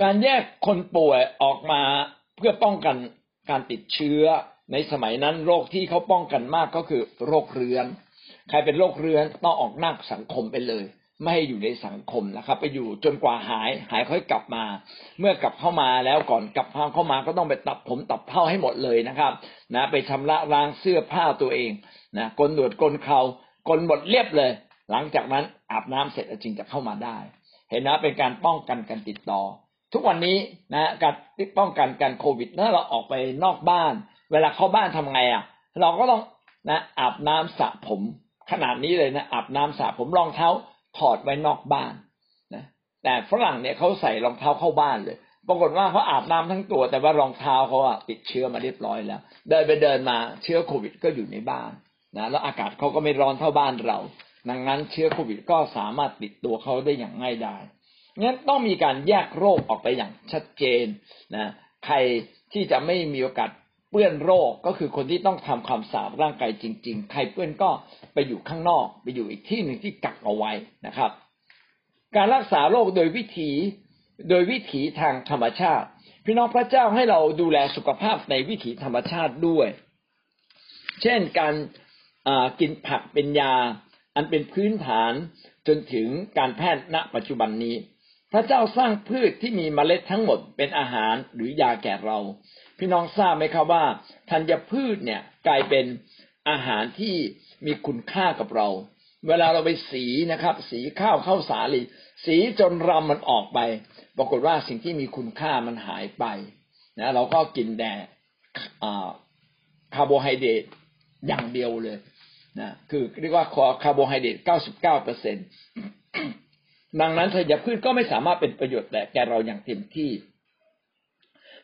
การแยกคนป่วยออกมาเพื่อป้องกันการติดเชื้อ ในสมัยนั้นโรคที่เขาป้องกันมากก็คือโรคเรื้อน ใครเป็นโรคเรื้อนต้องออกนอกสังคมไปเลย ไม่ให้อยู่ในสังคมนะครับ ไปอยู่จนกว่าหาย หายค่อยกลับมา เมื่อกลับเข้ามาแล้วก่อนกลับเข้ามาก็ต้องไปตัดผมตัดเผ้าให้หมดเลยนะครับ นะ ไปชำระล้างเสื้อผ้าตัวเองนะกลหนวดกลเขากลหมดเรียบเลย หลังจากนั้นอาบน้ำเสร็จจึงจะเข้ามาได้ เห็นนะเป็นการป้องกันการติดต่อ ทุกวันนี้นะการป้องกันการโควิดถ้าเราออกไปนอกบ้าน เวลาเข้าบ้านทำไงอะ เราก็ต้องนะอาบน้ำสระผมขนาดนี้เลยนะอาบน้ำสระผมรองเท้าถอดไว้นอกบ้านนะแต่ฝรั่งเนี่ยเขาใส่รองเท้าเข้าบ้านเลย ปรากฏว่าเขาอาบน้ำทั้งตัว แต่ว่ารองเท้าเขาอะติดเชื้อมาเรียบร้อยแล้ว เดินไปเดินมาเชื้อโควิดก็อยู่ในบ้านนะแล้วอากาศเขาก็ไม่ร้อนเท่าบ้านเรา ดังนั้นเชื้อโควิดก็สามารถติดตัวเขาได้อย่างง่ายดายงั้นต้องมีการแยกโรคออกไปอย่างชัดเจนนะใครที่จะไม่มีโอกาส เปื้อนโรคก็คือคนที่ต้องทำความสะอาดร่างกายจริง ๆ ใครเปื้อนก็ไปอยู่ข้างนอก ไปอยู่อีกที่หนึ่งที่กักเอาไว้นะครับ การรักษาโรคโดยวิถีโดยวิถีทางธรรมชาติ พี่น้องพระเจ้าให้เราดูแลสุขภาพในวิถีธรรมชาติด้วย เช่นการกินผักเป็นยา อันเป็นพื้นฐานจนถึงการแพทย์ณปัจจุบันนี้ พระเจ้าสร้างพืชที่มีเมล็ดทั้งหมดเป็นอาหารหรือยาแก่เรา พี่น้องทราบไหมครับว่าธัญพืชเนี่ยกลายเป็นอาหารที่มีคุณค่ากับเรา เวลาเราไปสีนะครับ สีข้าวข้าวสาลีสีจนรำมันออกไป ปรากฏว่าสิ่งที่มีคุณค่ามันหายไปนะเราก็กินแต่คาร์โบไฮเดรตอย่างเดียวเลยนะคือเรียกว่าคาร์โบไฮเดรตเก้าสิบเก้าเปอร์เซ็นต์ดังนั้นธัญพืชก็ไม่สามารถเป็นประโยชน์แก่เราอย่างเต็มที่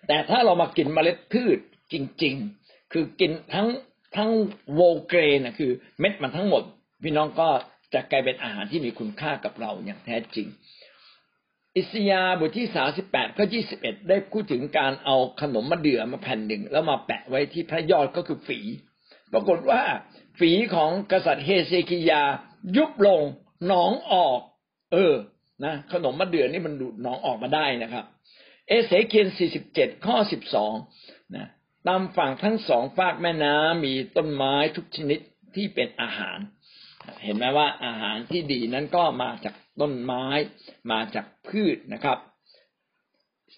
แต่ถ้าเรามากินเมล็ดพืชจริง ๆ คือกินทั้งทั้งโวเกรนะคือ เม็ดมันทั้งหมด พี่น้องก็จะกลายเป็นอาหารที่มีคุณค่ากับเราอย่างแท้จริง อิสยาบทที่สาสิบแปดข้อยี่สิบเอ็ดได้พูดถึงการเอาขนมมะเดื่อมาแผ่นหนึ่ง แล้วมาแปะไว้ที่พระยอดก็คือฝี ปรากฏว่า ฝีของกษัตริย์เฮเซคิยา ยุบลงหนองออก เออนะขนมมะเดื่อนี่มันดูดหนองออกมาได้นะครับ เอเสเคียนสี่สิบเจ็ดข้อสิบสองนะตามฝั่งทั้งสองฝากแม่น้ำมีต้นไม้ทุกชนิดที่เป็นอาหาร เห็นไหมว่าอาหารที่ดีนั้นก็มาจากต้นไม้มาจากพืชนะครับ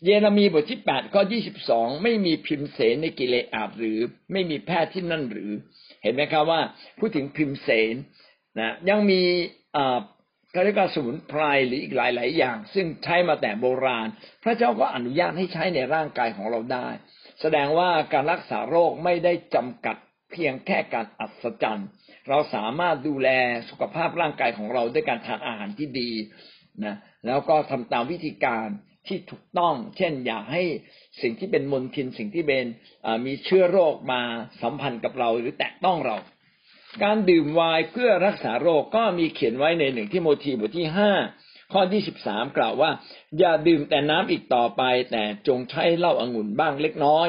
เยเรมีบทที่แปดข้อยี่สิบสองไม่มีพิมเสนในกิเลอาบหรือ ไม่มีแพทย์ที่นั่นหรือ เห็นไหมครับว่าพูดถึงพิมเสนนะยังมีอ่ เขาเรียกว่าสมุนไพรหรืออีกหลาย ๆ อย่าง ซึ่งใช้มาแต่โบราณ พระเจ้าก็อนุญาตให้ใช้ในร่างกายของเราได้ แสดงว่าการรักษาโรคไม่ได้จำกัดเพียงแค่การอัศจรรย์ เราสามารถดูแลสุขภาพร่างกายของเราด้วยการทานอาหารที่ดีนะแล้วก็ทำตามวิธีการที่ถูกต้อง เช่น อย่าให้สิ่งที่เป็นมลทินสิ่งที่เป็นมีเชื้อโรคมาสัมพันธ์กับเราหรือแตะต้องเรา การดื่มไวน์เพื่อรักษาโรคก็มีเขียนไว้ในหนึ่งที่โมทีบทที่ห้าข้อที่สิบสามกล่าวว่า อย่าดื่มแต่น้ำอีกต่อไป แต่จงใช้เหล้าอางุ่นบ้างเล็กน้อย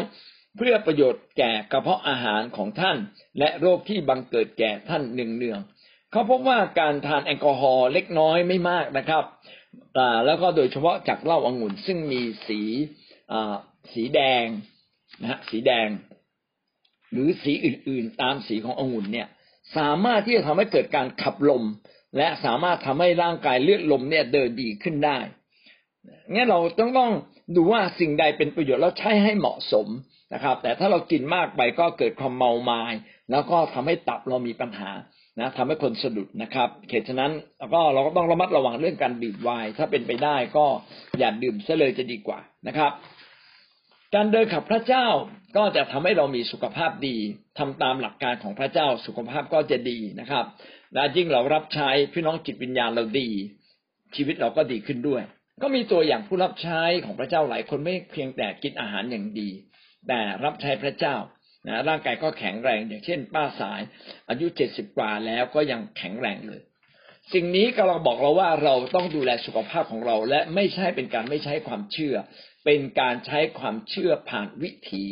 เพื่อประโยชน์แก่กระเพาะอาหารของท่าน และโรคที่บังเกิดแก่ท่านหนึ่งเนืองเขาพบว่าการทานแอลกอฮอล์เล็กน้อยไม่มากนะครับแล้วก็โดยเฉพาะจากเหล้าอางุ่นซึ่งมีสีสีแดงนะฮะสีแดง หรือสีอื่นๆ ตามสีขององุ่นเนี่ย สามารถที่จะทำให้เกิดการขับลม และสามารถทำให้ร่างกายเลือดลมเนี่ยเดินดีขึ้นได้งั้นเราต้องต้องดูว่าสิ่งใดเป็นประโยชน์แล้วใช้ให้เหมาะสมนะครับ แต่ถ้าเรากินมากไปก็เกิดความเมามาย แล้วก็ทำให้ตับเรามีปัญหานะทำให้คนสะดุดนะครับเหตุฉะนั้นก็เราก็ต้องระมัดระวังเรื่องการดื่มไวน์ถ้าเป็นไปได้ก็อย่าดื่มซะเลยจะดีกว่านะครับ การเดินขับพระเจ้า ก็จะทำให้เรามีสุขภาพดีทำตามหลักการของพระเจ้าสุขภาพก็จะดีนะครับและยิ่งเรารับใช้พี่น้องจิตวิญญาณเราดี ชีวิตเราก็ดีขึ้นด้วย ก็มีตัวอย่างผู้รับใช้ของพระเจ้าหลายคนไม่เพียงแต่กินอาหารอย่างดี แต่รับใช้พระเจ้านะร่างกายก็แข็งแรง อย่างเช่น ป้าสาย อายุเจ็ดสิบกว่าแล้วก็ยังแข็งแรงเลย สิ่งนี้กำลังบอกเราว่าเราต้องดูแลสุขภาพของเรา และไม่ใช่เป็นการไม่ใช้ความเชื่อ เป็นการใช้ความเชื่อผ่านวิถี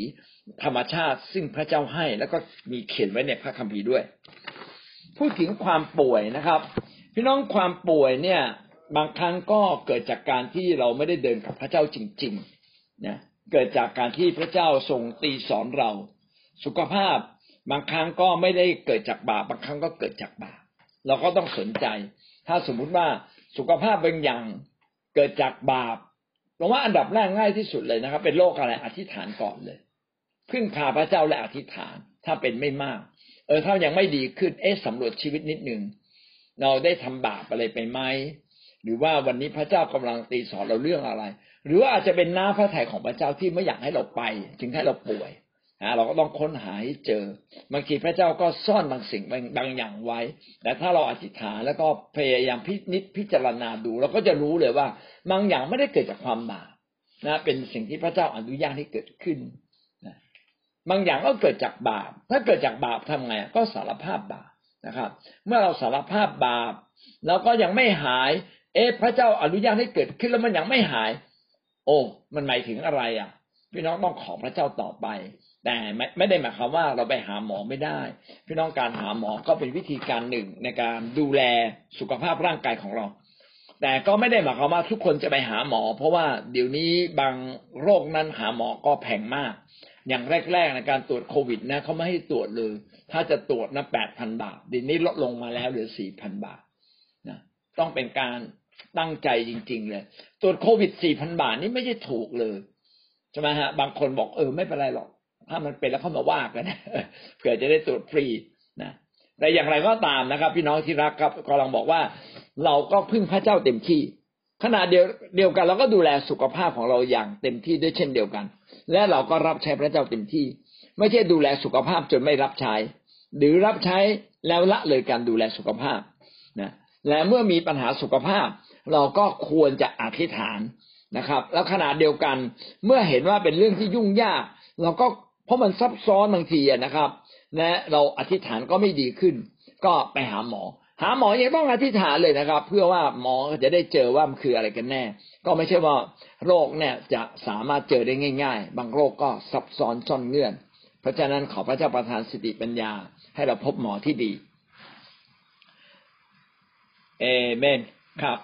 ธรรมชาติ ซึ่งพระเจ้าให้แล้วก็มีเขียนไว้ในพระคัมภีร์ด้วย พูดถึงความป่วยนะครับ พี่น้องความป่วยเนี่ย บางครั้งก็เกิดจากการที่เราไม่ได้เดินกับพระเจ้าจริงๆนะเกิดจากการที่พระเจ้าทรงตีสอนเรา สุขภาพบางครั้งก็ไม่ได้เกิดจากบาปบางครั้งก็เกิดจากบาปเราก็ต้องสนใจ ถ้าสมมุติว่าสุขภาพบางอย่างเกิดจากบาป ผมว่าอันดับแรกง่ายที่สุดเลยนะครับ เป็นโรคอะไรอธิษฐานก่อนเลย พึ่งพาพระเจ้าและอธิษฐาน ถ้าเป็นไม่มาก เออถ้ายังไม่ดีขึ้นเอ๊ะสำรวจชีวิตนิดนึงเราได้ทำบาปอะไรไปไหมหรือว่าวันนี้พระเจ้ากำลังตีสอนเราเรื่องอะไร หรือว่าอาจจะเป็นน้าพระทัยของพระเจ้าที่ไม่อยากให้เราไป จึงให้เราป่วย นะเราก็ต้องค้นหาให้เจอบางทีพระเจ้าก็ซ่อนบางสิ่งบางอย่างไว้ แต่ถ้าเราอธิษฐานแล้วก็พยายามพินิจพิจารณาดู เราก็จะรู้เลยว่าบางอย่างไม่ได้เกิดจากความบาปนะเป็นสิ่งที่พระเจ้าอนุญาตให้เกิดขึ้นนะบางอย่างก็เกิดจากบาป ถ้าเกิดจากบาปทำไงก็สารภาพบาปนะครับ เมื่อเราสารภาพบาปเราก็ยังไม่หาย เอ๊ะพระเจ้าอนุญาตให้เกิดขึ้นแล้วมันยังไม่หาย โอ้มันหมายถึงอะไรอะพี่น้องต้องขอพระเจ้าต่อไปแต่ไม่ได้หมายความว่าเราไปหาหมอไม่ได้ พี่น้องการหาหมอก็เป็นวิธีการหนึ่งในการดูแลสุขภาพร่างกายของเรา แต่ก็ไม่ได้หมายความว่าทุกคนจะไปหาหมอ เพราะว่าเดี๋ยวนี้บางโรคนั้นหาหมอก็แพงมาก อย่างแรกๆในการตรวจโควิดนะเขาไม่ให้ตรวจเลย ถ้าจะตรวจนะแปดพันบาทเดี๋ยวนี้ลดลงมาแล้วเหลือสี่พันบาทนะต้องเป็นการตั้งใจจริง ๆ เลย ตรวจโควิดสี่พันบาทนี่ไม่ใช่ถูกเลยใช่ไหมฮะบางคนบอกเออไม่เป็นไรหรอก ถ้ามันเป็นแล้วเข้ามาว่ากันเผื่อจะได้ตรวจฟรีนะแต่อย่างไรก็ตามนะครับ พี่น้องที่รักครับกำลังบอกว่า เราก็พึ่งพระเจ้าเต็มที่ขณะเดียวเดียวกันเราก็ดูแลสุขภาพของเราอย่างเต็มที่ด้วยเช่นเดียวกัน และเราก็รับใช้พระเจ้าเต็มที่ ไม่ใช่ดูแลสุขภาพจนไม่รับใช้ หรือรับใช้แล้วละเลยการดูแลสุขภาพนะและเมื่อมีปัญหาสุขภาพ เราก็ควรจะอธิษฐานนะครับ แล้วขณะเดียวกันเมื่อเห็นว่าเป็นเรื่องที่ยุ่งยาก เราก็ เพราะมันซับซ้อนบางทีนะครับและเราอธิษฐานก็ไม่ดีขึ้น ก็ไปหาหมอ หาหมอยังต้องอธิษฐานเลยนะครับ เพื่อว่าหมอจะได้เจอว่ามันคืออะไรกันแน่ ก็ไม่ใช่ว่าโรคเนี่ยจะสามารถเจอได้ง่าย ๆ บางโรคก็ซับซ้อนซ่อนเงื่อน เพราะฉะนั้นขอพระเจ้าประทานสติปัญญา ให้เราพบหมอที่ดีเอเมนครับ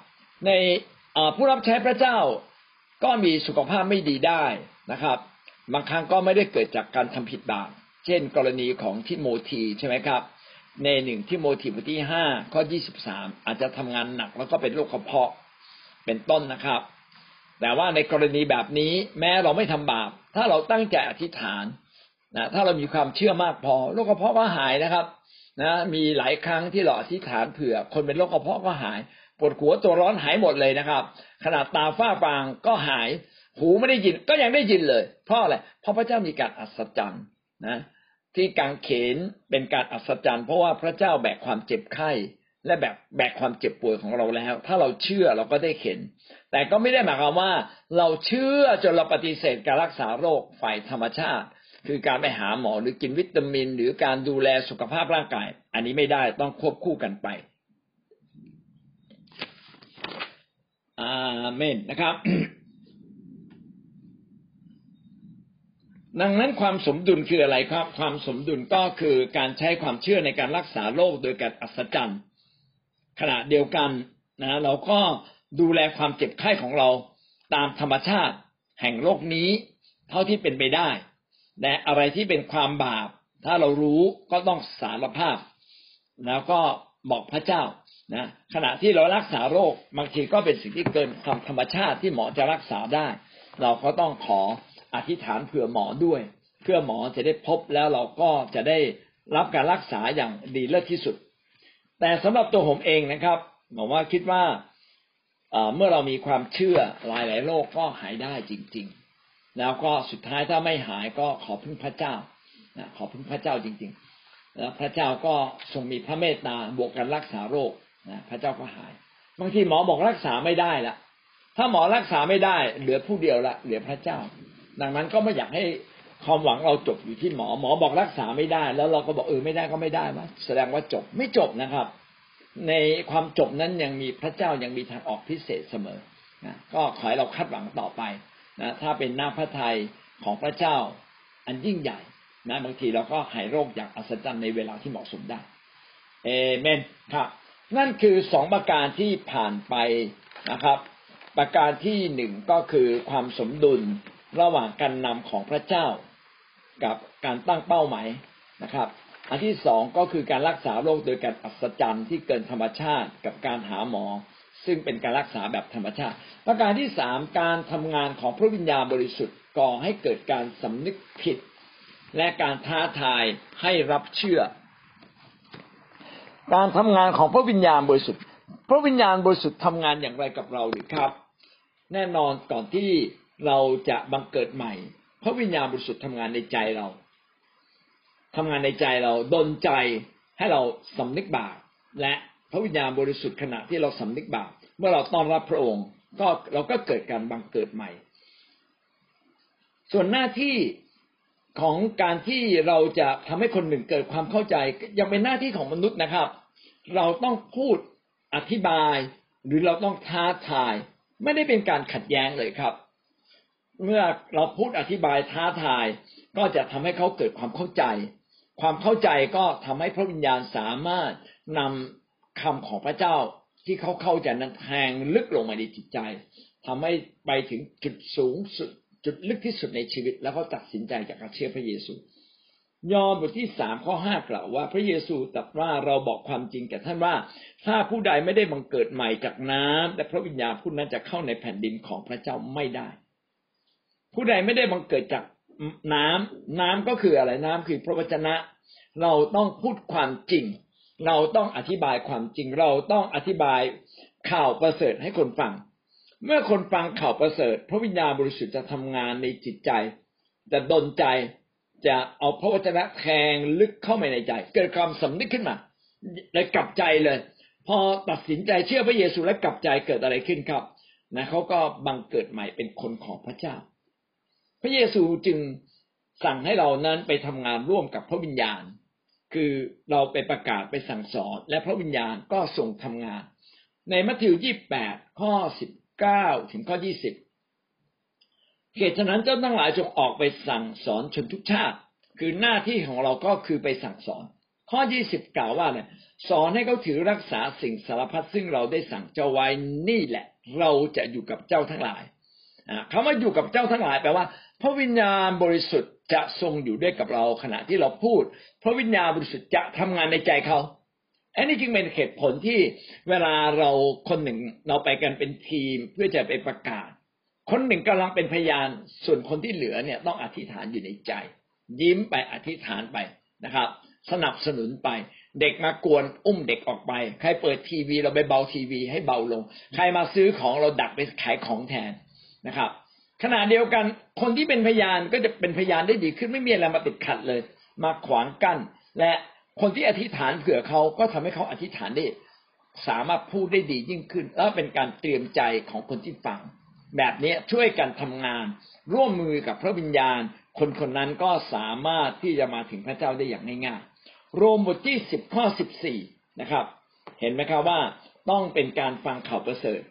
ในผู้รับใช้พระเจ้าก็มีสุขภาพไม่ดีได้นะครับ บางครั้งก็ไม่ได้เกิดจากการทำผิดบาปเช่น กรณีของทิโมธีใช่ไหมครับ ในหนึ่งทิโมธีบทที่ห้าข้อยี่สิบสามอาจจะทำงานหนักแล้วก็เป็นโรคกระเพาะเป็นต้นนะครับ แต่ว่าในกรณีแบบนี้แม้เราไม่ทำบาป ถ้าเราตั้งใจอธิษฐานนะถ้าเรามีความเชื่อมากพอโรคกระเพาะก็หายนะครับนะมีหลายครั้งที่เราอธิษฐานเผื่อ คนเป็นโรคกระเพาะก็หาย ปวดหัวตัวร้อนหายหมดเลยนะครับ ขนาดตาฝ้าฟางก็หาย หูไม่ได้ยินก็ยังได้ยินเลย เพราะอะไรเพราะพระเจ้ามีการอัศจรรย์นะ ที่กางเขนเป็นการอัศจรรย์เพราะว่าพระเจ้าแบกความเจ็บไข้ และแบบแบกความเจ็บป่วยของเราแล้ว ถ้าเราเชื่อเราก็ได้เห็น แต่ก็ไม่ได้หมายความว่า เราเชื่อจนเราปฏิเสธการรักษาโรคฝ่ายธรรมชาติ คือการไปหาหมอหรือกินวิตามิน หรือการดูแลสุขภาพร่างกาย อันนี้ไม่ได้ต้องควบคู่กันไปอาเมนนะครับ ดังนั้นความสมดุลคืออะไรครับ ความสมดุลก็คือการใช้ความเชื่อในการรักษาโรคโดยการอัศจรรย์ ขณะเดียวกันนะเราก็ดูแลความเจ็บไข้ของเราตามธรรมชาติ แห่งโลกนี้ เท่าที่เป็นไปได้และอะไรที่เป็นความบาป ถ้าเรารู้ก็ต้องสารภาพ แล้วก็บอกพระเจ้านะขณะที่เรารักษาโรคบางทีก็เป็นสิ่งที่เกินความธรรมชาติที่หมอจะรักษาได้ เราก็ต้องขอ อธิษฐานเผื่อหมอด้วย เพื่อหมอจะได้พบแล้วเราก็จะได้รับการรักษาอย่างดีเลิศที่สุด แต่สำหรับตัวผมเองนะครับหมว่าคิดว่าเมื่อเรามีความเชื่อหลายหลายโรคก็หายได้จริง ๆ แล้วก็สุดท้ายถ้าไม่หายก็ขอพึ่งพระเจ้าขอพึ่งพระเจ้าจริง ๆ แล้วพระเจ้าก็ทรงมีพระเมตตาบวกกันรักษาโรคนะพระเจ้าก็หาย บางทีหมอบอกรักษาไม่ได้ละถ้าหมอรักษาไม่ได้ เหลือผู้เดียวละเหลือพระเจ้า ดังนั้นก็ไม่อยากให้ความหวังเราจบอยู่ที่หมอหมอบอกรักษาไม่ได้ แล้วเราก็บอกเออไม่ได้ก็ไม่ได้วะแสดงว่าจบไม่จบนะครับ ในความจบนั้นยังมีพระเจ้ายังมีทางออกพิเศษเสมอนะก็ขอให้เราคาดหวังต่อไปนะถ้าเป็นหน้าพระทัยของพระเจ้าอันยิ่งใหญ่นะบางทีเราก็หายโรคอย่างอัศจรรย์ในเวลาที่เหมาะสมได้ เอเมนครับ นั่นคือสองประการที่ผ่านไปนะครับ ประการที่หนึ่งก็คือความสมดุล ระหว่างการนำของพระเจ้า กับการตั้งเป้าหมายนะครับ อันที่สองก็คือการรักษาโรคโดยการอัศจรรย์ที่เกินธรรมชาติกับการหาหมอ ซึ่งเป็นการรักษาแบบธรรมชาติ ประการที่สามการทำงานของพระวิญญาณบริสุทธิ์ก่อให้เกิดการสำนึกผิด และการท้าทายให้รับเชื่อ การทำงานของพระวิญญาณบริสุทธิ์ พระวิญญาณบริสุทธิ์ทำงานอย่างไรกับเราหรือครับ แน่นอนก่อนที่ เราจะบังเกิดใหม่ พระวิญญาณบริสุทธิ์ทำงานในใจเราทำงานในใจเราดนใจให้เราสำนึกบาปและพระวิญญาณบริสุทธิ์ขณะที่เราสำนึกบาปเมื่อเราต้อนรับพระองค์ก็เราก็เกิดการบังเกิดใหม่ ส่วนหน้าที่ของการที่เราจะทำให้คนหนึ่งเกิดความเข้าใจ ยังเป็นหน้าที่ของมนุษย์นะครับ เราต้องพูดอธิบาย หรือเราต้องท้าทาย ไม่ได้เป็นการขัดแย้งเลยครับ เมื่อเราพูดอธิบายท้าทาย ก็จะทำให้เขาเกิดความเข้าใจ ความเข้าใจก็ทำให้พระวิญญาณสามารถนำคำของพระเจ้าที่เขาเข้าใจนั้นแทงลึกลงมาในจิตใจทำให้ไปถึงจุดสูงสุดจุดลึกที่สุดในชีวิต แล้วเขาตัดสินใจจากการเชื่อพระเยซูยอห์นบทที่สามข้อห้ากล่าวว่าพระเยซูตรัสว่าเราบอกความจริงแก่ท่านว่า ถ้าผู้ใดไม่ได้บังเกิดใหม่จากน้ำแต่พระวิญญาณผู้นั้นจะเข้าในแผ่นดินของพระเจ้าไม่ได้ ผู้ใดไม่ได้บังเกิดจากน้ำน้ำก็คืออะไรน้ำคือพระวจนะ เราต้องพูดความจริง เราต้องอธิบายความจริง เราต้องอธิบายข่าวประเสริฐให้คนฟัง เมื่อคนฟังข่าวประเสริฐ พระวิญญาณบริสุทธิ์จะทำงานในจิตใจ จะดนใจจะเอาพระวจนะแทงลึกเข้าไปในใจ เกิดความสำนึกขึ้นมาเลยกลับใจเลย พอตัดสินใจเชื่อพระเยซูและกลับใจเกิดอะไรขึ้นครับนะเขาก็บังเกิดใหม่เป็นคนของพระเจ้า พระเยซูจึงสั่งให้เรานั้นไปทำงานร่วมกับพระวิญญาณ คือเราไปประกาศไปสั่งสอน และพระวิญญาณก็ส่งทำงาน ในมัทธิวยี่แปดข้อสิบเก้าถึงข้อยี่สิบเหตุฉะนั้นเจ้าทั้งหลายจงออกไปสั่งสอนชนทุกชาติ คือหน้าที่ของเราก็คือไปสั่งสอน ข้อยี่สิบกล่าวว่าเนี่ยสอนให้เขาถือรักษาสิ่งสารพัดซึ่งเราได้สั่งเจ้าไว้นี่แหละ เราจะอยู่กับเจ้าทั้งหลาย คำว่าอยู่กับเจ้าทั้งหลายแปลว่า พระวิญญาณบริสุทธิ์จะทรงอยู่ด้วยกับเราขณะที่เราพูด พระวิญญาณบริสุทธิ์จะทำงานในใจเขาอันนี้จึงเป็นเหตุผลที่เวลาเราคนหนึ่งเราไปกันเป็นทีมเพื่อจะไปประกาศ คนหนึ่งกำลังเป็นพยาน ส่วนคนที่เหลือเนี่ยต้องอธิษฐานอยู่ในใจ ยิ้มไปอธิษฐานไปนะครับ สนับสนุนไป เด็กมากวนอุ้มเด็กออกไป ใครเปิดทีวีเราไปเบาทีวีให้เบาลง ใครมาซื้อของเราดักไปขายของแทน นะครับ ขณะเดียวกันคนที่เป็นพยานก็จะเป็นพยานได้ดีขึ้นไม่มีอะไรมาติดขัดเลย มาขวางกั้นและคนที่อธิษฐานเผื่อเขาก็ทำให้เขาอธิษฐานได้ สามารถพูดได้ดียิ่งขึ้น แล้วเป็นการเตรียมใจของคนที่ฟัง แบบนี้ช่วยกันทำงาน ร่วมมือกับพระวิญญาณ คนคนนั้นก็สามารถที่จะมาถึงพระเจ้าได้อย่างง่ายๆโรมบทที่สิบข้อสิบสี่นะครับ เห็นไหมครับว่าต้องเป็นการฟังข่าวประเสริฐ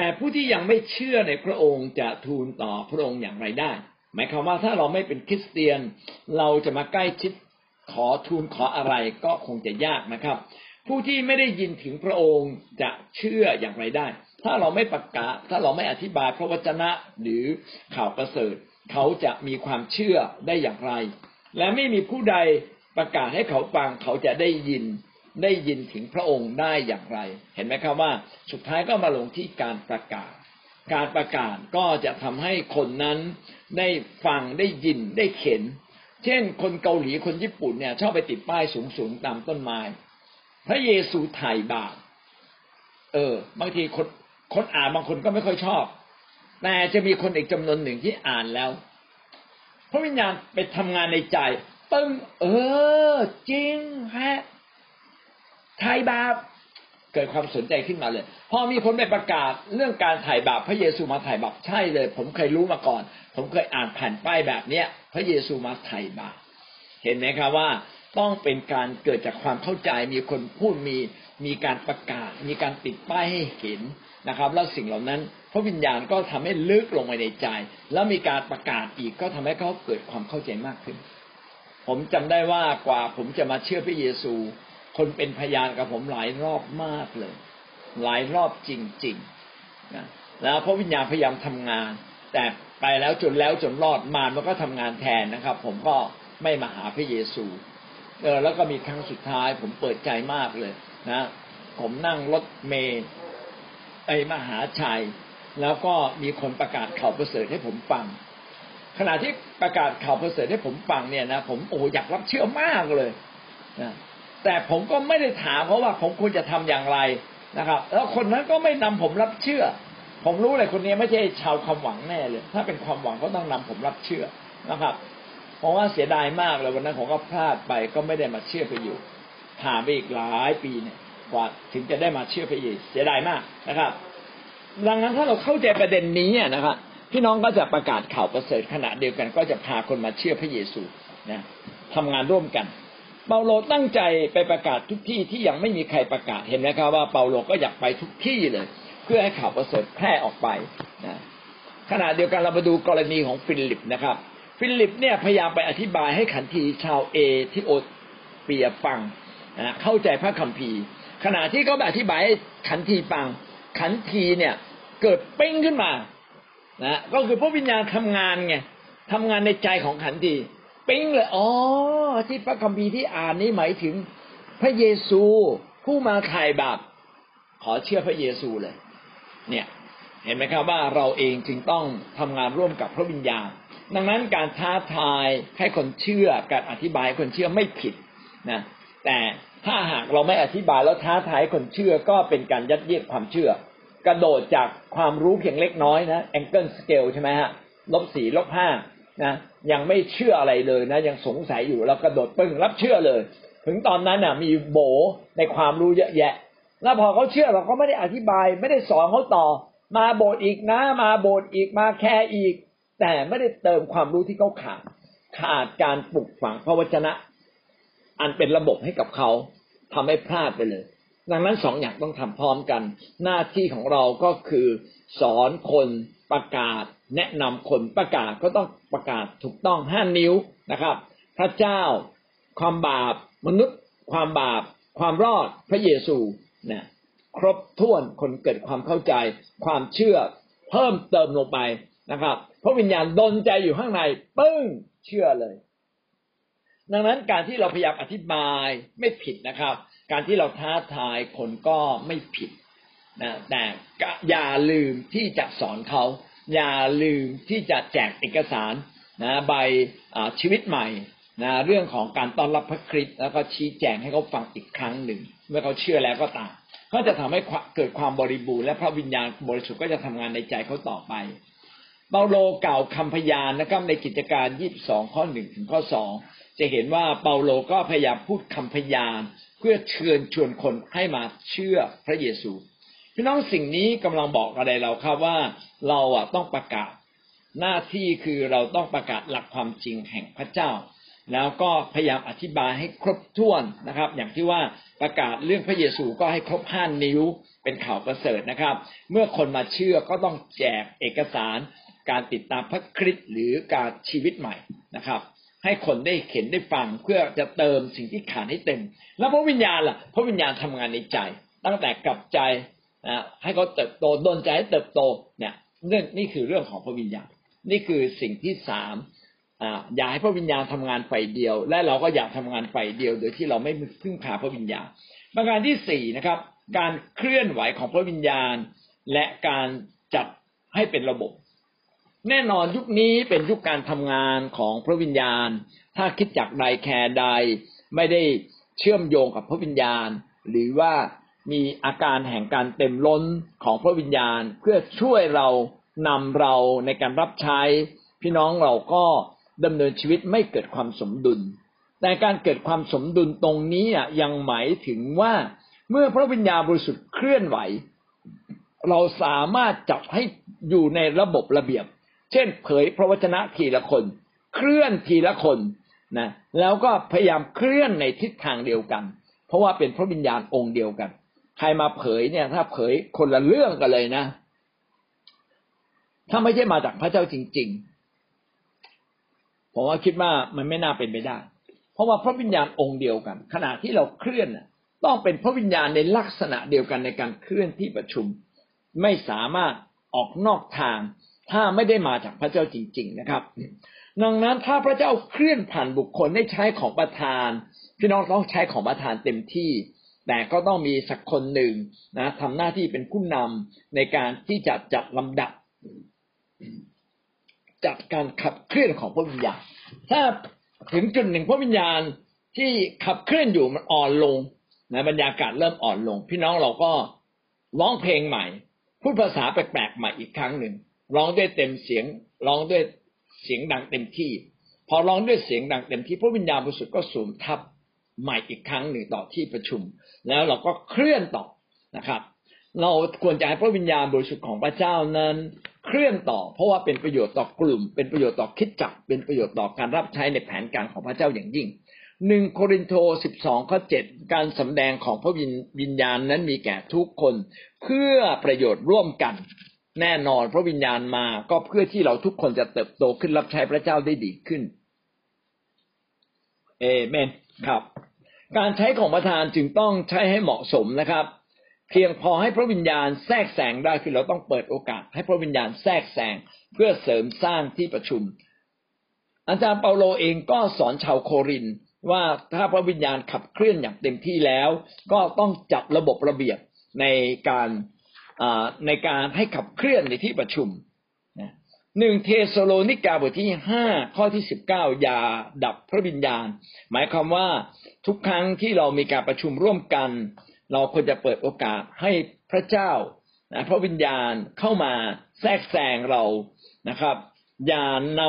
แต่ผู้ที่ยังไม่เชื่อในพระองค์จะทูลต่อพระองค์อย่างไรได้ หมายความว่าถ้าเราไม่เป็นคริสเตียน เราจะมาใกล้ชิดขอทูลขออะไรก็คงจะยากนะครับ ผู้ที่ไม่ได้ยินถึงพระองค์จะเชื่ออย่างไรได้ ถ้าเราไม่ประกาศ ถ้าเราไม่อธิบายพระวจนะหรือข่าวประเสริฐ เขาจะมีความเชื่อได้อย่างไร และไม่มีผู้ใดประกาศให้เขาฟังเขาจะได้ยิน ได้ยินถึงพระองค์ได้อย่างไร เห็นไหมครับว่าสุดท้ายก็มาลงที่การประกาศ การประกาศก็จะทำให้คนนั้นได้ฟังได้ยินได้เข็น เช่น คนเกาหลีคนญี่ปุ่นเนี่ยชอบไปติดป้ายสูงๆตามต้นไม้ พระเยซูไถ่บาปเออบางทีคนคนอ่านบางคนก็ไม่ค่อยชอบ แต่จะมีคนอีกจำนวนหนึ่งที่อ่านแล้ว พระวิญญาณไปทำงานในใจปึ้งเออ จริงฮะ ถ่ายบาปเกิดความสนใจขึ้นมาเลย พอมีคนไปประกาศเรื่องการถ่ายบาปพระเยซูมาถ่ายบาปใช่เลย ผมเคยรู้มาก่อน ผมเคยอ่านผ่านป้ายแบบเนี้ย พระเยซูมาถ่ายบาปเห็นไหมครับว่าต้องเป็นการเกิดจากความเข้าใจมีคนพูดมีมีการประกาศ มีการติดป้ายให้เห็นนะครับ แล้วสิ่งเหล่านั้นพระวิญญาณก็ทำให้ลึกลงไปในใจ แล้วมีการประกาศอีกก็ทำให้เขาเกิดความเข้าใจมากขึ้น ผมจำได้ว่ากว่าผมจะมาเชื่อพระเยซู คนเป็นพยานกับผมหลายรอบมากเลย หลายรอบจริงๆนะแล้วพระวิญญาณพยายามทำงาน แต่ไปแล้วจนแล้วจนรอดมารมันก็ทำงานแทนนะครับ ผมก็ไม่มาหาพระเยซูเออแล้วก็มีครั้งสุดท้าย ผมเปิดใจมากเลยนะผมนั่งรถเมย์ไปมหาชัย แล้วก็มีคนประกาศข่าวประเสริฐให้ผมฟัง ขณะที่ประกาศข่าวประเสริฐให้ผมฟังเนี่ยนะผมโอ้อยากรับเชื่อมากเลยนะ แต่ผมก็ไม่ได้ถามเพราะว่าผมควรจะทำอย่างไรนะครับ แล้วคนนั้นก็ไม่นำผมรับเชื่อ ผมรู้เลยคนนี้ไม่ใช่ชาวความหวังแน่เลย ถ้าเป็นความหวังเขาต้องนำผมรับเชื่อนะครับ เพราะว่าเสียดายมากเลยวันนั้นผมก็พลาดไปก็ไม่ได้มาเชื่อไปอยู่ผ่านไปอีกหลายปีเนี่ยกว่าถึงจะได้มาเชื่อพระเยซูเสียดายมากนะครับ ดังนั้นถ้าเราเข้าใจประเด็นนี้นะครับพี่น้องก็จะประกาศข่าวประเสริฐขณะเดียวกัน ก็จะพาคนมาเชื่อพระเยซูนะทำงานร่วมกัน เปาโลตั้งใจไปประกาศทุกที่ที่ยังไม่มีใครประกาศเห็นไหมครับว่าเปาโลก็อยากไปทุกที่เลย เพื่อให้ข่าวประเสริฐแพร่ออกไปนะขณะเดียวกันเรามาดูกรณีของฟิลิปนะครับ ฟิลิปเนี่ยพยายามไปอธิบายให้ขันทีชาวเอที่โอเปียฟังนะเข้าใจพระคัมภีร์ ขณะที่เขาอธิบายให้ขันทีฟัง ขันทีเนี่ยเกิดเป้งขึ้นมานะก็คือพระวิญญาณทำงานไงทำงานในใจของขันที ปิ๊งเลยอ๋อที่พระคัมภีร์ที่อ่านนี้หมายถึง พระเยซูผู้มาไถ่บาปขอเชื่อพระเยซูเลย เนี่ย เห็นไหมครับว่าเราเองจึงต้องทำงานร่วมกับพระวิญญาณ ดังนั้นการท้าทายให้คนเชื่อการอธิบายคนเชื่อไม่ผิดนะแต่ถ้าหากเราไม่อธิบายแล้วท้าทายคนเชื่อก็เป็นการยัดเยียดความเชื่อ กระโดดจากความรู้เพียงเล็กน้อยนะแองเกิลสเกลใช่ไหมฮะลบสี่ลบห้า นะยังไม่เชื่ออะไรเลยนะ ยังสงสัยอยู่แล้วกระโดดปึ้งรับเชื่อเลย ถึงตอนนั้นน่ะ มีโบในความรู้เยอะแยะ แล้วพอเขาเชื่อเราก็ไม่ได้อธิบาย ไม่ได้สอนเขาต่อ มาโบสอีกนะ มาโบสอีกมาแค่อีก แต่ไม่ได้เติมความรู้ที่เขาขาด ขาดการปลุกฝังพระวจนะ อันเป็นระบบให้กับเขาทำให้พลาดไปเลย ดังนั้นสองอย่างต้องทำพร้อมกัน หน้าที่ของเราก็คือสอนคน ประกาศแนะนำคนประกาศก็ต้องประกาศถูกต้องห้านิ้วนะครับ พระเจ้า ความบาป มนุษย์ ความบาป ความรอดพระเยซูนี่ยครบถ้วนคนเกิดความเข้าใจ ความเชื่อเพิ่มเติมลงไปนะครับพระวิญญาณดนใจอยู่ข้างในปึ้งเชื่อเลย ดังนั้นการที่เราพยายามอธิบายไม่ผิดนะครับ การที่เราท้าทายคนก็ไม่ผิด นะแต่อย่าลืมที่จะสอนเขา อย่าลืมที่จะแจกเอกสารนะใบชีวิตใหม่นะเรื่องของการต้อนรับพระคริสต์แล้วก็ชี้แจงให้เขาฟังอีกครั้งหนึ่ง เมื่อเขาเชื่อแล้วก็ตามก็จะทำให้เกิดความบริบูรณ์และพระวิญญาณบริสุทธิ์ก็จะทำงานในใจเขาต่อไปเปาโลเก่าวคำพยานนะครับในกิจการยี่สิบสองข้อหนึ่งถึงข้อสองจะเห็นว่าเปาโลก็พยายามพูดคำพยาน เพื่อเชิญชวนคนให้มาเชื่อพระเยซู พี่น้องสิ่งนี้กำลังบอกอะไรเราครับว่าเราอะต้องประกาศหน้าที่คือเราต้องประกาศหลักความจริงแห่งพระเจ้า แล้วก็พยายามอธิบายให้ครบถ้วนนะครับ อย่างที่ว่าประกาศเรื่องพระเยซูก็ให้ครบห้านิ้วเป็นข่าวประเสริฐนะครับ เมื่อคนมาเชื่อก็ต้องแจกเอกสาร การติดตามพระคริสต์หรือการชีวิตใหม่นะครับ ให้คนได้เห็นได้ฟังเพื่อจะเติมสิ่งที่ขาดให้เต็ม แล้วพระวิญญาณล่ะพระวิญญาณทำงานในใจ ตั้งแต่กลับใจ นะให้เขาเติบโตดนใจให้เติบโตเนี่ยนี่นี่คือเรื่องของพระวิญญาณ นี่คือสิ่งที่สามอย่าให้พระวิญญาณทำงานไฟเดียว และเราก็อยากทำงานไฟเดียว โดยที่เราไม่พึ่งพาพระวิญญาณ ประการที่สี่นะครับ การเคลื่อนไหวของพระวิญญาณ และการจัดให้เป็นระบบ แน่นอนยุคนี้เป็นยุคการทำงานของพระวิญญาณ ถ้าคิดจากใดแคร์ใดไม่ได้เชื่อมโยงกับพระวิญญาณ หรือว่า มีอาการแห่งการเต็มล้นของพระวิญญาณ เพื่อช่วยเรานำเราในการรับใช้ พี่น้องเราก็ดำเนินชีวิตไม่เกิดความสมดุล แต่การเกิดความสมดุลตรงนี้ยังหมายถึงว่าเมื่อพระวิญญาณบริสุทธิ์เคลื่อนไหว เราสามารถจับให้อยู่ในระบบระเบียบ เช่น เผยพระวจนะทีละคน เคลื่อนทีละคนนะแล้วก็พยายามเคลื่อนในทิศทางเดียวกัน เพราะว่าเป็นพระวิญญาณองค์เดียวกัน ใครมาเผยเนี่ย ถ้าเผยคนละเรื่องกันเลยนะ ถ้าไม่ใช่มาจากพระเจ้าจริง ๆ ผมว่าคิดว่ามันไม่น่าเป็นไปได้ เพราะว่าพระวิญญาณองค์เดียวกัน ขณะที่เราเคลื่อนต้องเป็นพระวิญญาณในลักษณะเดียวกันในการเคลื่อนที่ประชุม ไม่สามารถออกนอกทาง ถ้าไม่ได้มาจากพระเจ้าจริง ๆ นะครับ ดังนั้นถ้าพระเจ้าเคลื่อนผ่านบุคคลได้ใช้ของประทานพี่น้องต้องใช้ของประทานเต็มที่ แต่ก็ต้องมีสักคนหนึ่งนะทำหน้าที่เป็นผู้นำในการที่จะจัดลำดับ จัดการขับเคลื่อนของพระวิญญาณ ถ้าถึงจุดหนึ่งพระวิญญาณที่ขับเคลื่อนอยู่มันอ่อนลงนะบรรยากาศเริ่มอ่อนลง พี่น้องเราก็ร้องเพลงใหม่ พูดภาษาแปลกๆใหม่อีกครั้งหนึ่งร้องด้วยเต็มเสียงร้องด้วยเสียงดังเต็มที่ พอร้องด้วยเสียงดังเต็มที่พระวิญญาณบริสุทธิ์ก็สูมทับ ใหม่อีกครั้งหนึ่งต่อที่ประชุม แล้วเราก็เคลื่อนต่อนะครับ เราควรจะให้พระวิญญาณบริสุทธิ์ของพระเจ้านั้น เคลื่อนต่อ เพราะว่าเป็นประโยชน์ต่อกลุ่ม เป็นประโยชน์ต่อคิดจักเป็นประโยชน์ต่อการรับใช้ในแผนการของพระเจ้าอย่างยิ่งหนึ่งโครินโตสิบสองข้อเจ็ดการสำแดงของพระวิญญาณนั้นมีแก่ทุกคนเพื่อประโยชน์ร่วมกัน แน่นอนพระวิญญาณมาก็เพื่อที่เราทุกคนจะเติบโตขึ้นรับใช้พระเจ้าได้ดีขึ้น เอเมนครับ การใช้ของประธานจึงต้องใช้ให้เหมาะสมนะครับ เพียงพอให้พระวิญญาณแทรกแซงได้คือเราต้องเปิดโอกาส ให้พระวิญญาณแทรกแซงเพื่อเสริมสร้างที่ประชุม อาจารย์เปาโลเองก็สอนชาวโครินธ์ว่าถ้าพระวิญญาณขับเคลื่อนอย่างเต็มที่แล้ว ก็ต้องจัดระบบระเบียบในการในการให้ขับเคลื่อนในที่ประชุม หนึ่งเทสโลนิกาบทที่ห้าข้อที่สิบเก้าอย่าดับพระวิญญาณ หมายความว่าทุกครั้งที่เรามีการประชุมร่วมกัน เราควรจะเปิดโอกาสให้พระเจ้าพระวิญญาณเข้ามาแทรกแซงเรานะครับ อย่าน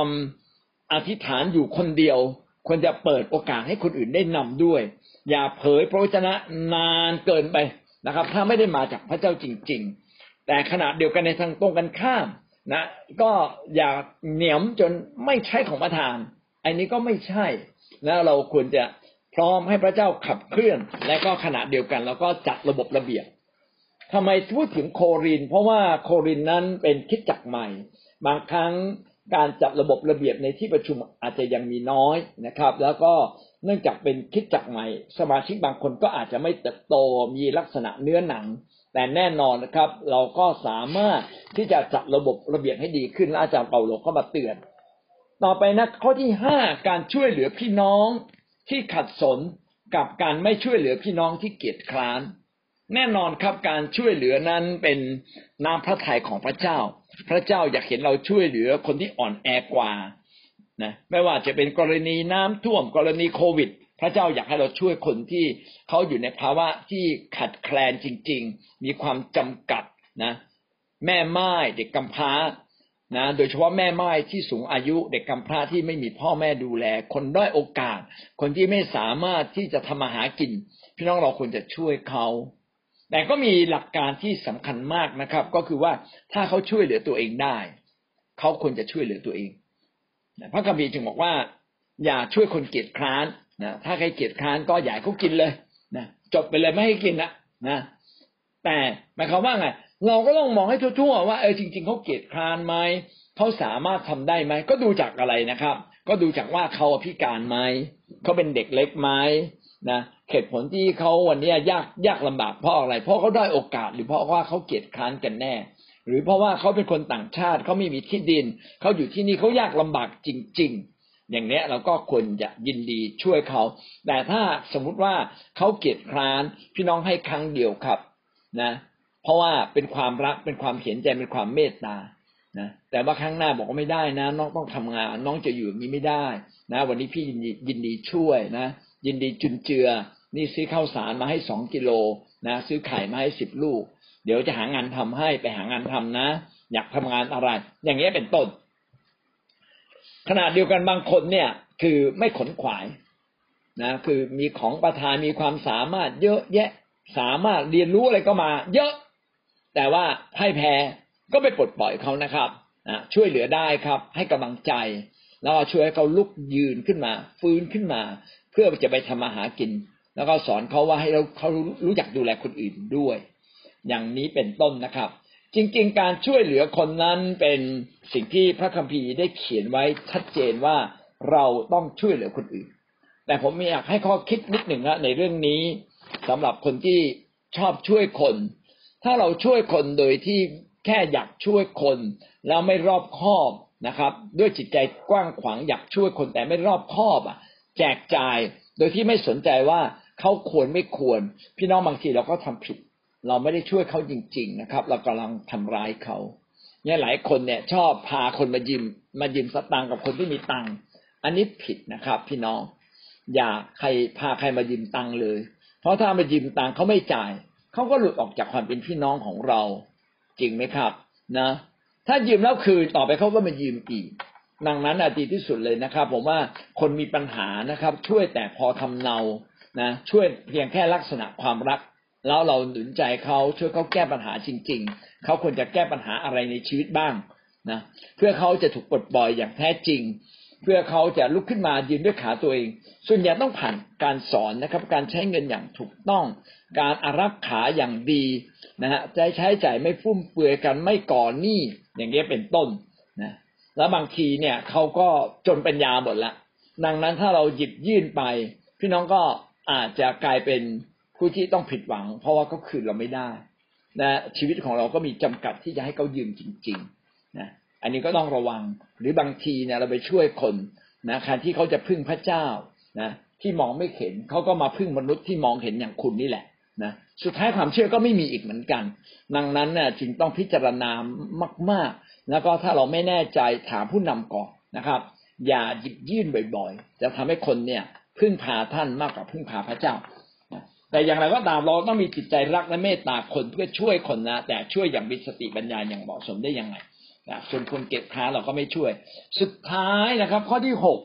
ำอธิษฐานอยู่คนเดียว ควรจะเปิดโอกาสให้คนอื่นได้นำด้วย อย่าเผยพระวจนะนานเกินไปนะครับ ถ้าไม่ได้มาจากพระเจ้าจริง ๆ แต่ขณะเดียวกันในทางตรงกันข้าม นะ ก็อย่าเหนียมจนไม่ใช่ของประทาน อันนี้ก็ไม่ใช่นะเราควรจะพร้อมให้พระเจ้าขับเคลื่อน และก็ขณะเดียวกันเราก็จัดระบบระเบียบทำไมพูดถึงโคริน เพราะว่าโครินนั้นเป็นคิดจักใหม่ บางครั้งการจัดระบบระเบียบในที่ประชุมอาจจะยังมีน้อยนะครับ แล้วก็เนื่องจากเป็นคิดจักใหม่ สมาชิกบางคนก็อาจจะไม่เติบโตมีลักษณะเนื้อหนัง แต่แน่นอนนะครับ เราก็สามารถที่จะจัดระบบระเบียบให้ดีขึ้นและอาจารย์เปาโลก็มาเตือน ต่อไปนะข้อที่ห้าการช่วยเหลือพี่น้องที่ขัดสนกับการไม่ช่วยเหลือพี่น้องที่เกียจคร้าน แน่นอนครับการช่วยเหลือนั้นเป็นน้ำพระทัยของพระเจ้า พระเจ้าอยากเห็นเราช่วยเหลือคนที่อ่อนแอกว่านะไม่ว่าจะเป็นกรณีน้ำท่วมกรณีโควิด พระเจ้าอยากให้เราช่วยคนที่เขาอยู่ในภาวะที่ขัดแคลนจริง ๆ มีความจำกัดนะ แม่ไม้เด็กกำพร้านะ โดยเฉพาะแม่ไม้ที่สูงอายุ เด็กกำพร้าที่ไม่มีพ่อแม่ดูแล คนด้อยโอกาส คนที่ไม่สามารถที่จะทำมาหากิน พี่น้องเราควรจะช่วยเขา แต่ก็มีหลักการที่สำคัญมากนะครับ ก็คือว่าถ้าเขาช่วยเหลือตัวเองได้ เขาควรจะช่วยเหลือตัวเองพระคัมภีร์จึงบอกว่า อย่าช่วยคนเกียจคร้าน นะถ้าใครเกียจคร้านก็อย่าเขากินเลยนะจบไปเลยไม่ให้กินละนะแต่หมายความว่าไงเราก็ต้องมองให้ทั่วๆว่าเออจริง ๆเขาเกียจคร้านไหมเขาสามารถทำได้ไหมก็ดูจากอะไรนะครับ ก็ดูจากว่าเขาพิการไหมเขาเป็นเด็กเล็กไหมนะเหตุผลที่เขาวันนี้ยากยากลำบากเพราะอะไร เพราะเขาได้โอกาส หรือเพราะว่าเขาเกียจคร้านกันแน่ หรือเพราะว่าเขาเป็นคนต่างชาติเขาไม่มีที่ดินเขาอยู่ที่นี่เขายากลำบากจริงๆ อย่างนี้เราก็ควรจะยินดีช่วยเขา แต่ถ้าสมมุติว่าเขาเกียจคร้านพี่น้องให้ครั้งเดียวครับนะ เพราะว่าเป็นความรักเป็นความเห็นใจเป็นความเมตตานะแต่ว่าครั้งหน้าบอกว่าไม่ได้นะ น้องต้องทำงาน น้องจะอยู่นี้ไม่ได้นะ วันนี้พี่ยินดียินดีช่วยนะ ยินดีจุนเจือ นี่ซื้อข้าวสารมาให้สองกิโลนะ ซื้อไข่มาให้สิบลูก เดี๋ยวจะหางานทำให้ไปหางานทำนะ อยากทำงานอะไร อย่างเงี้ยเป็นต้น ขณะเดียวกันบางคนเนี่ย คือไม่ขนขวายนะ คือมีของประทานมีความสามารถเยอะแยะสามารถเรียนรู้อะไรก็มา เยอะ แต่ว่าให้แพ้ก็ไปปลดปล่อยเขานะครับช่วยเหลือได้ครับ ให้กำลังใจ แล้วก็ช่วยให้เขาลุกยืนขึ้นมา ฟื้นขึ้นมา เพื่อจะไปทำมาหากิน แล้วก็สอนเขาว่าให้เราเขารู้จักดูแลคนอื่นด้วย อย่างนี้เป็นต้นนะครับ จริงๆ การช่วยเหลือคนนั้นเป็นสิ่งที่พระคัมภีร์ได้เขียนไว้ชัดเจนว่าเราต้องช่วยเหลือคนอื่น แต่ผมอยากให้ข้อคิดนิดหนึ่งนะในเรื่องนี้สำหรับคนที่ชอบช่วยคน ถ้าเราช่วยคนโดยที่แค่อยากช่วยคน แล้วไม่รอบคอบนะครับ ด้วยจิตใจกว้างขวางอยากช่วยคนแต่ไม่รอบคอบอะ แจกจ่ายโดยที่ไม่สนใจว่าเขาควรไม่ควร พี่น้องบางทีเราก็ทำผิด เราไม่ได้ช่วยเขาจริง ๆ นะครับ เรากำลังทำร้ายเขาเนี่ยหลายคนเนี่ย ชอบพาคนมายืมมายืมสตังกับคนที่มีตังค์อันนี้ผิดนะครับ พี่น้อง อย่าใครพาใครมายืมตังค์เลย เพราะถ้ามายืมตังค์เขาไม่จ่ายเขาก็หลุดออกจากความเป็นพี่น้องของเรา จริงไหมครับ นะ ถ้ายืมแล้วคืนต่อไปเขาก็มายืมอีกดังนั้นอดีที่สุดเลยนะครับ ผมว่าคนมีปัญหานะครับ ช่วยแต่พอทำเนานะช่วยเพียงแค่ลักษณะความรัก แล้วเราหนุนใจเขาช่วยเขาแก้ปัญหาจริง ๆ เขาควรจะแก้ปัญหาอะไรในชีวิตบ้างนะเพื่อเขาจะถูกปลดปล่อยอย่างแท้จริง เพื่อเขาจะลุกขึ้นมายืนด้วยขาตัวเอง ส่วนใหญ่ต้องผ่านการสอนนะครับ การใช้เงินอย่างถูกต้อง การอารักขาอย่างดีนะฮะใจใช้จ่ายไม่ฟุ่มเฟือยกันไม่ก่อหนี้อย่างเงี้ยเป็นต้นนะแล้วบางทีเนี่ยเขาก็จนปัญญาหมดละดังนั้นถ้าเราหยิบยื่นไป พี่น้องก็อาจจะกลายเป็น ผู้ที่ต้องผิดหวัง เพราะว่าเขาคืนเราไม่ได้นะชีวิตของเราก็มีจำกัดที่จะให้เขายืมจริงๆนะอันนี้ก็ต้องระวังหรือบางทีเนี่ยเราไปช่วยคนนะการที่เขาจะพึ่งพระเจ้านะที่มองไม่เห็นเขาก็มาพึ่งมนุษย์ที่มองเห็นอย่างคุณนี่แหละนะสุดท้ายความเชื่อก็ไม่มีอีกเหมือนกัน ดังนั้นเนี่ยจึงต้องพิจารณามาก ๆ แล้วก็ถ้าเราไม่แน่ใจถามผู้นำก่อนนะครับ อย่าหยิบยื่นบ่อยๆ จะทำให้คนเนี่ยพึ่งพาท่านมากกว่าพึ่งพาพระเจ้า แต่อย่างไรก็ตามเราต้องมีจิตใจรักและเมตตาคนเพื่อช่วยคนนะ แต่ช่วยอย่างมีสติปัญญาอย่างเหมาะสมได้ยังไงนะส่วนคนเก็บค้าเราก็ไม่ช่วย สุดท้ายนะครับ ข้อที่หก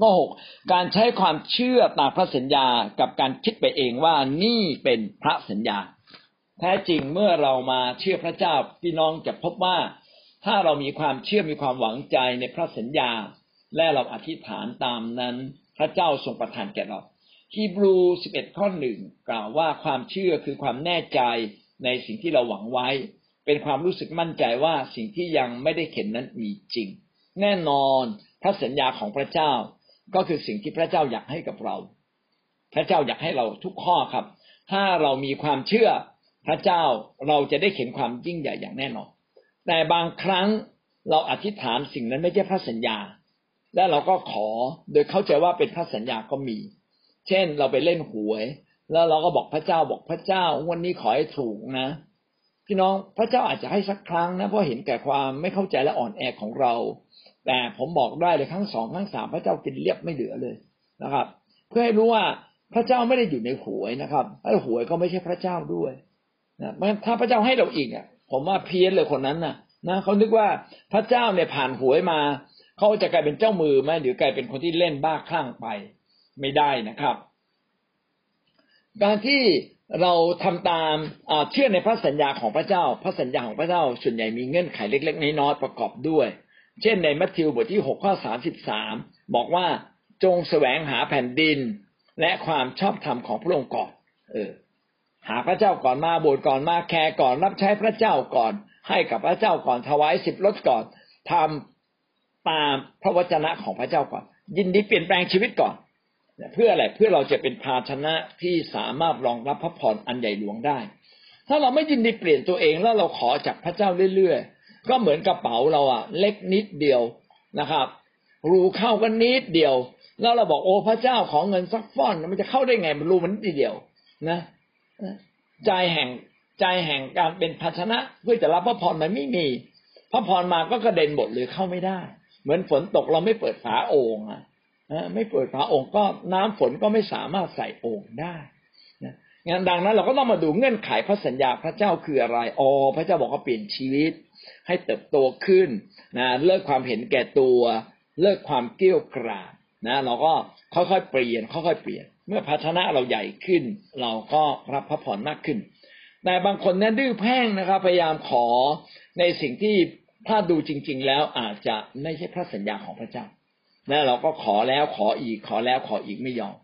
ข้อหกการใช้ความเชื่อตามพระสัญญากับการคิดไปเองว่านี่เป็นพระสัญญา แท้จริงเมื่อเรามาเชื่อพระเจ้าพี่น้องจะพบว่า ถ้าเรามีความเชื่อมีความหวังใจในพระสัญญา และเราอธิษฐานตามนั้น พระเจ้าทรงประทานแก่เรา ฮีบรู11ข้อหนึ่งกล่าวว่าความเชื่อคือความแน่ใจในสิ่งที่เราหวังไว้ เป็นความรู้สึกมั่นใจว่าสิ่งที่ยังไม่ได้เห็นนั้นมีจริง แน่นอนพระสัญญาของพระเจ้าก็คือสิ่งที่พระเจ้าอยากให้กับเรา พระเจ้าอยากให้เราทุกข้อครับ ถ้าเรามีความเชื่อพระเจ้าเราจะได้เห็นความยิ่งใหญ่อย่างแน่นอน แต่บางครั้งเราอธิษฐานสิ่งนั้นไม่ใช่พระสัญญา และเราก็ขอโดยเข้าใจว่าเป็นพระสัญญาก็มี เช่นเราไปเล่นหวย แล้วเราก็บอกพระเจ้าบอกพระเจ้าวันนี้ขอให้ถูกนะพี่น้องพระเจ้าอาจจะให้สักครั้งนะเพราะเห็นแก่ความไม่เข้าใจและอ่อนแอของเรา แต่ผมบอกได้เลยครั้งสองครั้งสามพระเจ้ากินเรียบไม่เหลือเลยนะครับ เพื่อให้รู้ว่าพระเจ้าไม่ได้อยู่ในหวยนะครับถ้หวยก็ไม่ใช่พระเจ้าด้วยนะถ้าพระเจ้าให้เราอีกอะผมว่าเพี้ยนเลยคนนั้นน่ะนะเขานึกว่าพระเจ้าเนี่ยผ่านหวยมาเขาจะกลายเป็นเจ้ามือไหมหรือกลายเป็นคนที่เล่นบ้าคลั่งไป ไม่ได้นะครับ การที่เราทำตามเชื่อในพระสัญญาของพระเจ้า พระสัญญาของพระเจ้าส่วนใหญ่มีเงื่อนไขเล็ก ๆน้อยๆประกอบด้วย เช่นในมัทธิวบทที่หกข้อสามสิบสามบอกว่าจงแสวงหาแผ่นดินและความชอบธรรมของพระองค์ก่อน เออ หาพระเจ้าก่อนมาโบสถ์ก่อนมาแคร์ก่อนรับใช้พระเจ้าก่อน ให้กับพระเจ้าก่อนถวายสิบรถก่อนทำตามพระวจนะของพระเจ้าก่อน ยินดีเปลี่ยนแปลงชีวิตก่อน เพื่ออะไรเพื่อเราจะเป็นภาชนะที่สามารถรองรับพระพรอันใหญ่หลวงได้ ถ้าเราไม่ยินดีเปลี่ยนตัวเองแล้วเราขอจากพระเจ้าเรื่อยๆ ก็เหมือนกระเป๋าเราอะเล็กนิดเดียวนะครับ รูเข้ากันนิดเดียว แล้วเราบอกโอ้พระเจ้าของเงินสักฟ้อนมันจะเข้าได้ไงมันรูมันนิดเดียวนะใจแห่งใจแห่งการเป็นภาชนะเพื่อจะรับพระพรมันไม่มีพระพรมาก็กระเด็นหมดเลยเข้าไม่ได้ เหมือนฝนตกเราไม่เปิดฝาโอ่งอะ ไม่เปิดฝาโอ่งก็น้ำฝนก็ไม่สามารถใส่โอ่งได้งั้นดังนั้นเราก็ต้องมาดูเงื่อนไขพระสัญญาพระเจ้าคืออะไรอ๋อพระเจ้าบอกว่าเปลี่ยนชีวิต ให้เติบโตขึ้นนะเลิกความเห็นแก่ตัว เลิกความเกี้ยวกราดนะเราก็ค่อยๆเปลี่ยนค่อยๆเปลี่ยน เมื่อภาชนะเราใหญ่ขึ้น เราก็รับพระพรมากขึ้น แต่บางคนนั้นดื้อแพ่งนะครับ พยายามขอในสิ่งที่ถ้าดูจริง ๆ แล้วอาจจะไม่ใช่พระสัญญาของพระเจ้า นะเราก็ขอแล้วขออีกขอแล้วขออีกไม่ยอม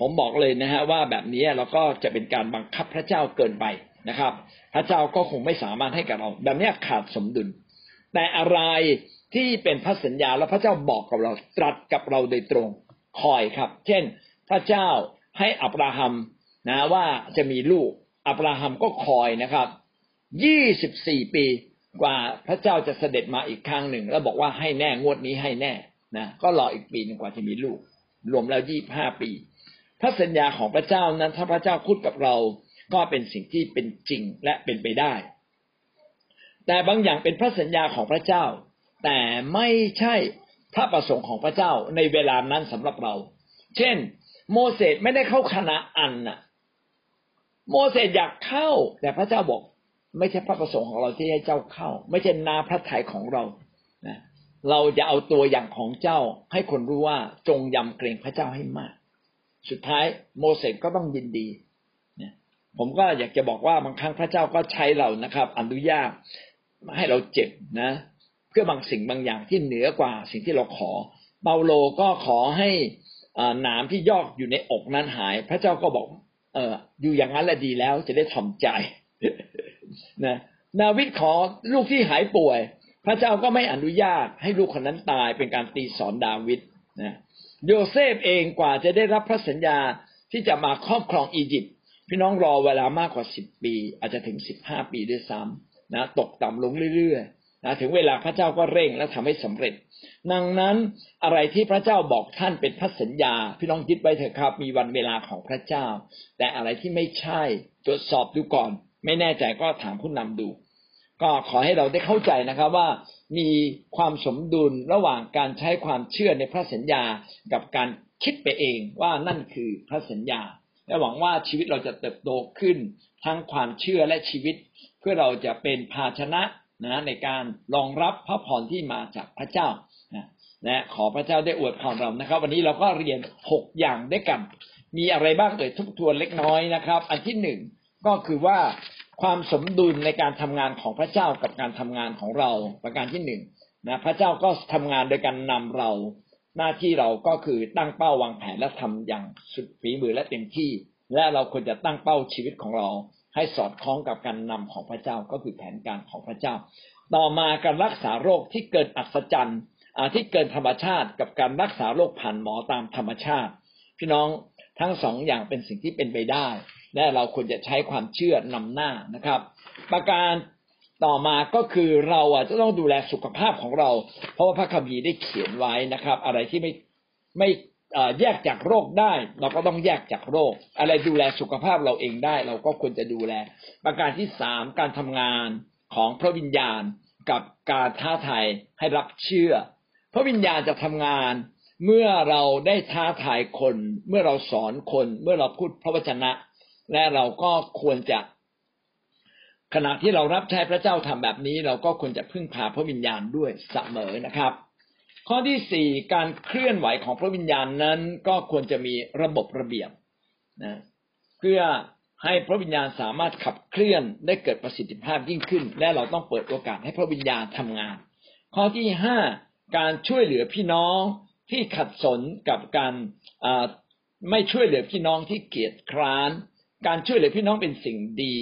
ผมบอกเลยนะฮะว่าแบบนี้เราก็จะเป็นการบังคับพระเจ้าเกินไปนะครับ พระเจ้าก็คงไม่สามารถให้กับเราแบบนี้ขาดสมดุล แต่อะไรที่เป็นพระสัญญาแล้วพระเจ้าบอกกับเราตรัสกับเราโดยตรงคอยครับ เช่น พระเจ้าให้อับราฮัมนะว่าจะมีลูกอับราฮัมก็คอยนะครับยี่สิบสี่ปีกว่าพระเจ้าจะเสด็จมาอีกครั้งหนึ่ง แล้วบอกว่าให้แน่งวดนี้ให้แน่ นะก็รออีกปีนึงกว่าจะมีลูก รวมแล้วยี่ห้าปี พระสัญญาของพระเจ้านั้น ถ้าพระเจ้าพูดกับเราก็เป็นสิ่งที่เป็นจริงและเป็นไปได้ แต่บางอย่างเป็นพระสัญญาของพระเจ้า แต่ไม่ใช่พระประสงค์ของพระเจ้าในเวลานั้นสำหรับเรา เช่น โมเสสไม่ได้เข้าคณะอันน่ะ โมเสสอยากเข้า แต่พระเจ้าบอก ไม่ใช่พระประสงค์ของเราที่ให้เจ้าเข้า ไม่ใช่นาพระทัยของเรา เราจะเอาตัวอย่างของเจ้าให้คนรู้ว่าจงยำเกรงพระเจ้าให้มาก สุดท้ายโมเสสก็ต้องยินดีผมก็อยากจะบอกว่าบางครั้งพระเจ้าก็ใช้เรานะครับ อนุญาตให้เราเจ็บนะ เพื่อบางสิ่งบางอย่างที่เหนือกว่าสิ่งที่เราขอ เปาโลก็ขอให้หนามที่ยอกอยู่ในอกนั้นหาย พระเจ้าก็บอก เอออยู่อย่างนั้นแหละดีแล้วจะได้ทำใจนะนาวิดขอลูกที่หายป่วย พระเจ้าก็ไม่อนุญาตให้ลูกคนนั้นตายเป็นการตีสอนดาวิดนะโยเซฟเองกว่าจะได้รับพระสัญญาที่จะมาครอบครองอียิปต์พี่น้องรอเวลามากกว่าสิบปี อาจจะถึงสิบห้าปีด้วยซ้ำนะตกต่ำลงเรื่อยๆนะถึงเวลาพระเจ้าก็เร่งและทำให้สำเร็จ ดังนั้นอะไรที่พระเจ้าบอกท่านเป็นพันสัญญา พี่น้องคิดไว้เถอะครับ มีวันเวลาของพระเจ้า แต่อะไรที่ไม่ใช่ตรวจสอบดูก่อน ไม่แน่ใจก็ถามผู้นำดู ก็ขอให้เราได้เข้าใจนะครับว่ามีความสมดุลระหว่างการใช้ความเชื่อในพระสัญญากับการคิดไปเองว่านั่นคือพระสัญญา และหวังว่าชีวิตเราจะเติบโตขึ้นทั้งความเชื่อและชีวิต เพื่อเราจะเป็นภาชนะนะในการรองรับพระพรที่มาจากพระเจ้านะนะขอพระเจ้าได้อวยพรเรานะครับ วันนี้เราก็เรียนหกอย่างด้วยกัน มีอะไรบ้างเอ่ยทุกทวนเล็กน้อยนะครับ อันที่หนึ่งก็คือว่า ความสมดุลในการทำงานของพระเจ้ากับการทำงานของเราประการที่หนึ่งนะพระเจ้าก็ทำงานโดยการนำเรา หน้าที่เราก็คือตั้งเป้าวางแผนและทำอย่างสุดฝีมือและเต็มที่ และเราควรจะตั้งเป้าชีวิตของเรา ให้สอดคล้องกับการนำของพระเจ้าก็คือแผนการของพระเจ้า ต่อมาการรักษาโรคที่เกินอัศจรรย์ที่เกินธรรมชาติกับการรักษาโรคผ่านหมอตามธรรมชาติ พี่น้องทั้งสองอย่างเป็นสิ่งที่เป็นไปได้ และเราควรจะใช้ความเชื่อนำหน้านะครับ ประการต่อมาก็คือเราอะจะต้องดูแลสุขภาพของเรา เพราะว่าพระคัมภีร์ได้เขียนไว้นะครับ อะไรที่ไม่ไม่แยกจากโรคได้ เราก็ต้องแยกจากโรค อะไรดูแลสุขภาพเราเองได้ เราก็ควรจะดูแล ประการที่สามการทำงานของพระวิญญาณกับการท้าทายให้รับเชื่อ พระวิญญาณจะทำงาน เมื่อเราได้ท้าทายคน เมื่อเราสอนคน เมื่อเราพูดพระวจนะ และเราก็ควรจะขณะที่เรารับใช้พระเจ้าทำแบบนี้ เราก็ควรจะพึ่งพาพระวิญญาณด้วยเสมอนะครับ ข้อที่สี่การเคลื่อนไหวของพระวิญญาณนั้นก็ควรจะมีระบบระเบียบนะเพื่อให้พระวิญญาณสามารถขับเคลื่อนได้เกิดประสิทธิภาพยิ่งขึ้น และเราต้องเปิดโอกาสให้พระวิญญาณทำงาน ข้อที่ห้าการช่วยเหลือพี่น้องที่ขัดสนกับการไม่ช่วยเหลือพี่น้องที่เกียจคร้าน การช่วยเหลือพี่น้องเป็นสิ่งดี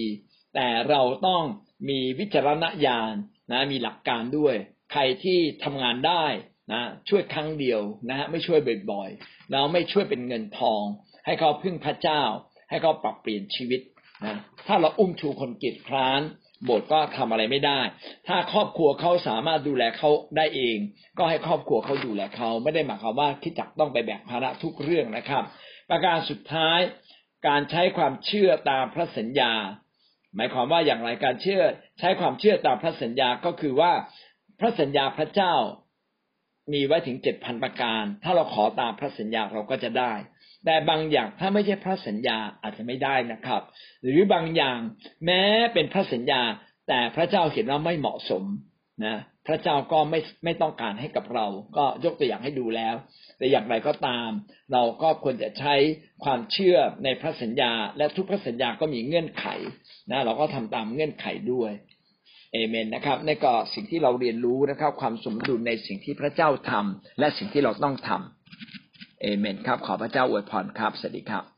แต่เราต้องมีวิจารณญาณนะมีหลักการด้วย ใครที่ทำงานได้นะช่วยครั้งเดียวนะฮะไม่ช่วยบ่อยๆแล้วไม่ช่วยเป็นเงินทอง ให้เขาพึ่งพระเจ้า ให้เขาปรับเปลี่ยนชีวิตนะถ้าเราอุ้มชูคนกิจคร้านโบสถ์ก็ทำอะไรไม่ได้ ถ้าครอบครัวเขาสามารถดูแลเขาได้เอง ก็ให้ครอบครัวเขาดูแลเขาไม่ได้หมายความว่าคิดจักต้องไปแบกภาระทุกเรื่องนะครับ ประการสุดท้าย การใช้ความเชื่อตามพระสัญญา หมายความว่าอย่างไรการเชื่อใช้ความเชื่อตามพระสัญญาก็คือว่าพระสัญญาพระเจ้ามีไว้ถึงเจ็ดพันประการ ถ้าเราขอตามพระสัญญาเราก็จะได้ แต่บางอย่างถ้าไม่ใช่พระสัญญาอาจจะไม่ได้นะครับ หรือบางอย่างแม้เป็นพระสัญญา แต่พระเจ้าเห็นว่าไม่เหมาะสมนะ พระเจ้าก็ไม่ไม่ต้องการให้กับเรา ก็ยกตัวอย่างให้ดูแล้ว แต่อย่างไรก็ตาม เราก็ควรจะใช้ความเชื่อในพระสัญญา และทุกพระสัญญาก็มีเงื่อนไขนะเราก็ทำตามเงื่อนไขด้วยเอเมนนะครับในก็สิ่งที่เราเรียนรู้นะครับ ความสมดุลในสิ่งที่พระเจ้าทำและสิ่งที่เราต้องทำเอเมนครับ ขอพระเจ้าอวยพรครับสวัสดีครับ